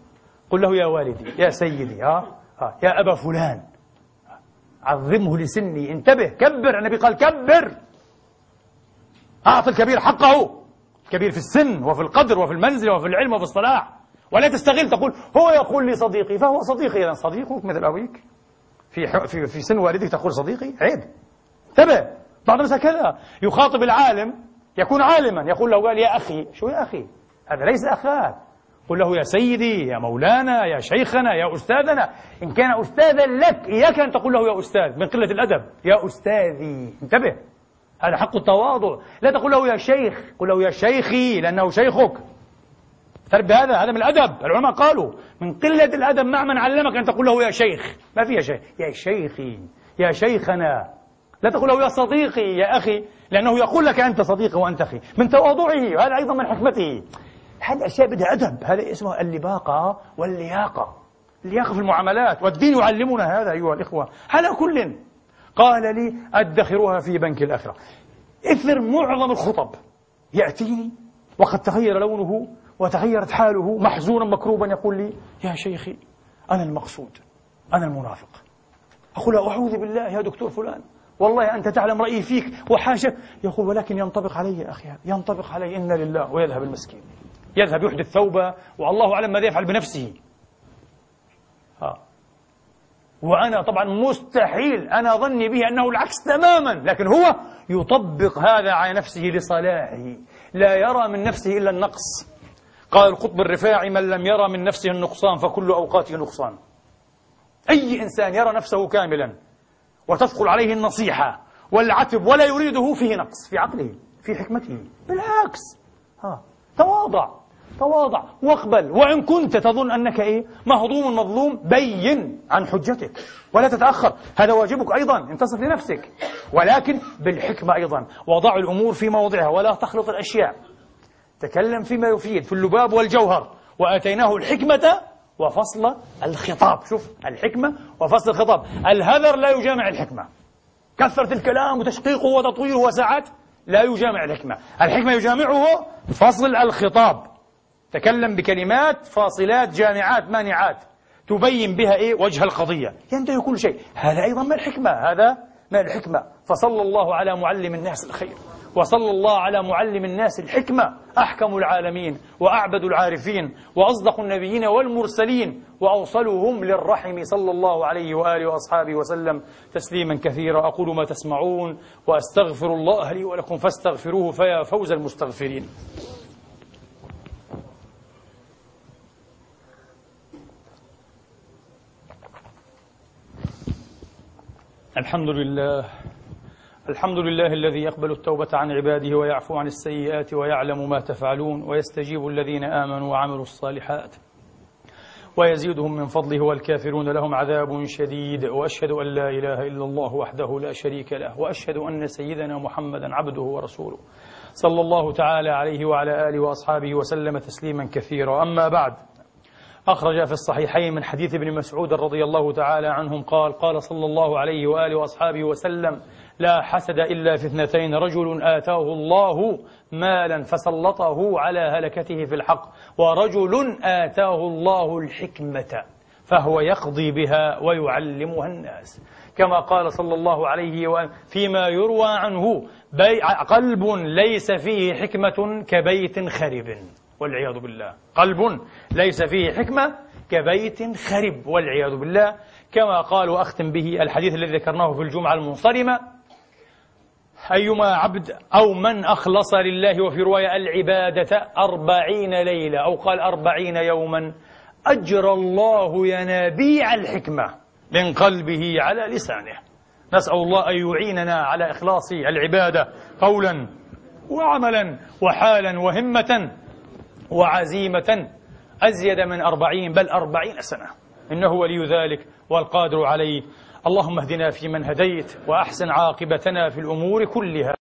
قل له يا والدي يا سيدي ها, ها يا أبا فلان. عظمه لسني انتبه كبر. النبي قال كبر. أعط الكبير حقه. كبير في السن وفي القدر وفي المنزل وفي العلم وفي الصلاح. ولا تستغل تقول هو يقول لي صديقي فهو صديقي. إذا صديقك مثل أبيك في في في سن والدك تقول صديقي؟ عيب. انتبه. بعض الناس كذا يخاطب العالم يكون عالما. يقول له قال يا أخي شو يا أخي؟ هذا ليس أخاك. قل له يا سيدي يا مولانا يا شيخنا يا أستاذنا. إن كان أستاذا لك إياك أن تقول له يا أستاذ من قلة الأدب. يا أستاذي انتبه. هذا حق التواضع. لا تقول له يا شيخ قل له يا شيخي لأنه شيخك. فرب هذا هذا من الأدب. العلماء قالوا من قلة الأدب مع من علمك أن تقول له يا شيخ. ما فيها شيء يا شيخي يا شيخنا. لا تقول له يا صديقي يا أخي لأنه يقول لك أنت صديقي وأنت أخي من تواضعه وهذا أيضا من حكمته. هذه أشياء بدها أدب هذا اسمه اللباقة واللياقة. اللياقة في المعاملات والدين يعلمنا هذا أيها الإخوة. على كل قال لي أدخروها في بنك الآخرة. إثر معظم الخطب. يأتيني وقد تغير لونه وتغيرت حاله محزونا مكروبا يقول لي يا شيخي أنا المقصود أنا المنافق. أقول أعوذ بالله يا دكتور فلان. والله أنت تعلم رأيي فيك وحاشا يقول ولكن ينطبق علي أخي ينطبق علي. إنا لله ويذهب المسكين. يذهب يحدث ثوبة والله أعلم ماذا يفعل بنفسه. ها. وأنا طبعا مستحيل أنا ظني به أنه العكس تماما لكن هو يطبق هذا على نفسه لصلاحه. لا يرى من نفسه إلا النقص. قال القطب الرفاعي من لم يرى من نفسه النقصان فكل أوقاته نقصان. أي إنسان يرى نفسه كاملا وتثقل عليه النصيحة والعتب ولا يريده فيه نقص في عقله في حكمته. بالعكس. ها تواضع تواضع واقبل. وإن كنت تظن أنك إيه؟ مهضوم مظلوم بين عن حجتك ولا تتأخر. هذا واجبك أيضا انتصف لنفسك. ولكن بالحكمة أيضا. وضع الأمور في موضعها ولا تخلط الأشياء. تكلم فيما يفيد في اللباب والجوهر. وآتيناه الحكمة وفصل الخطاب. شوف الحكمة وفصل الخطاب. الهذر لا يجامع الحكمة. كثرة الكلام وتشقيقه وتطويله وساعات لا يجامع الحكمة. الحكمة يجامعه فصل الخطاب. تكلم بكلمات فاصلات جامعات مانعات. تبين بها إيه؟ وجه القضية. ينتهي كل شيء. هذا أيضا من الحكمة. هذا من الحكمة. فصلى الله على معلم الناس الخير. وصلى الله على معلم الناس الحكمة. أحكم العالمين وأعبد العارفين وأصدق النبيين والمرسلين وأوصلهم للرحم صلى الله عليه وآله وأصحابه وسلم تسليما كثيرا. أقول ما تسمعون وأستغفر الله لي ولكم فاستغفروه فيا فوز المستغفرين. الحمد لله الحمد لله الذي يقبل التوبة عن عباده ويعفو عن السيئات ويعلم ما تفعلون ويستجيب الذين آمنوا وعملوا الصالحات ويزيدهم من فضله والكافرون لهم عذاب شديد وأشهد أن لا إله إلا الله وحده لا شريك له وأشهد أن سيدنا محمدا عبده ورسوله صلى الله تعالى عليه وعلى آله وأصحابه وسلم تسليما كثيرا. أما بعد أخرج في الصحيحين من حديث ابن مسعود رضي الله تعالى عنهم قال قال صلى الله عليه وآله وأصحابه وسلم لا حسد إلا في اثنتين. رجل آتاه الله مالا فسلطه على هلكته في الحق ورجل آتاه الله الحكمة فهو يقضي بها ويعلمها الناس. كما قال صلى الله عليه وسلم فيما يروى عنه بي قلب ليس فيه حكمة كبيت خرب والعياذ بالله. قلب ليس فيه حكمة كبيت خرب والعياذ بالله. كما قال وأختم به الحديث الذي ذكرناه في الجمعة المنصرمة أيما عبد أو من أخلص لله وفي رواية العبادة أربعين ليلة أو قال أربعين يوما أجرى الله ينابيع الحكمة من قلبه على لسانه. نسأل الله أن يعيننا على إخلاص العبادة قولا وعملا وحالا وهمة وعزيمة أزيد من أربعين بل أربعين سنة. إنه ولي ذلك والقادر عليه. اللهم اهدنا فيمن هديت وأحسن عاقبتنا في الأمور كلها.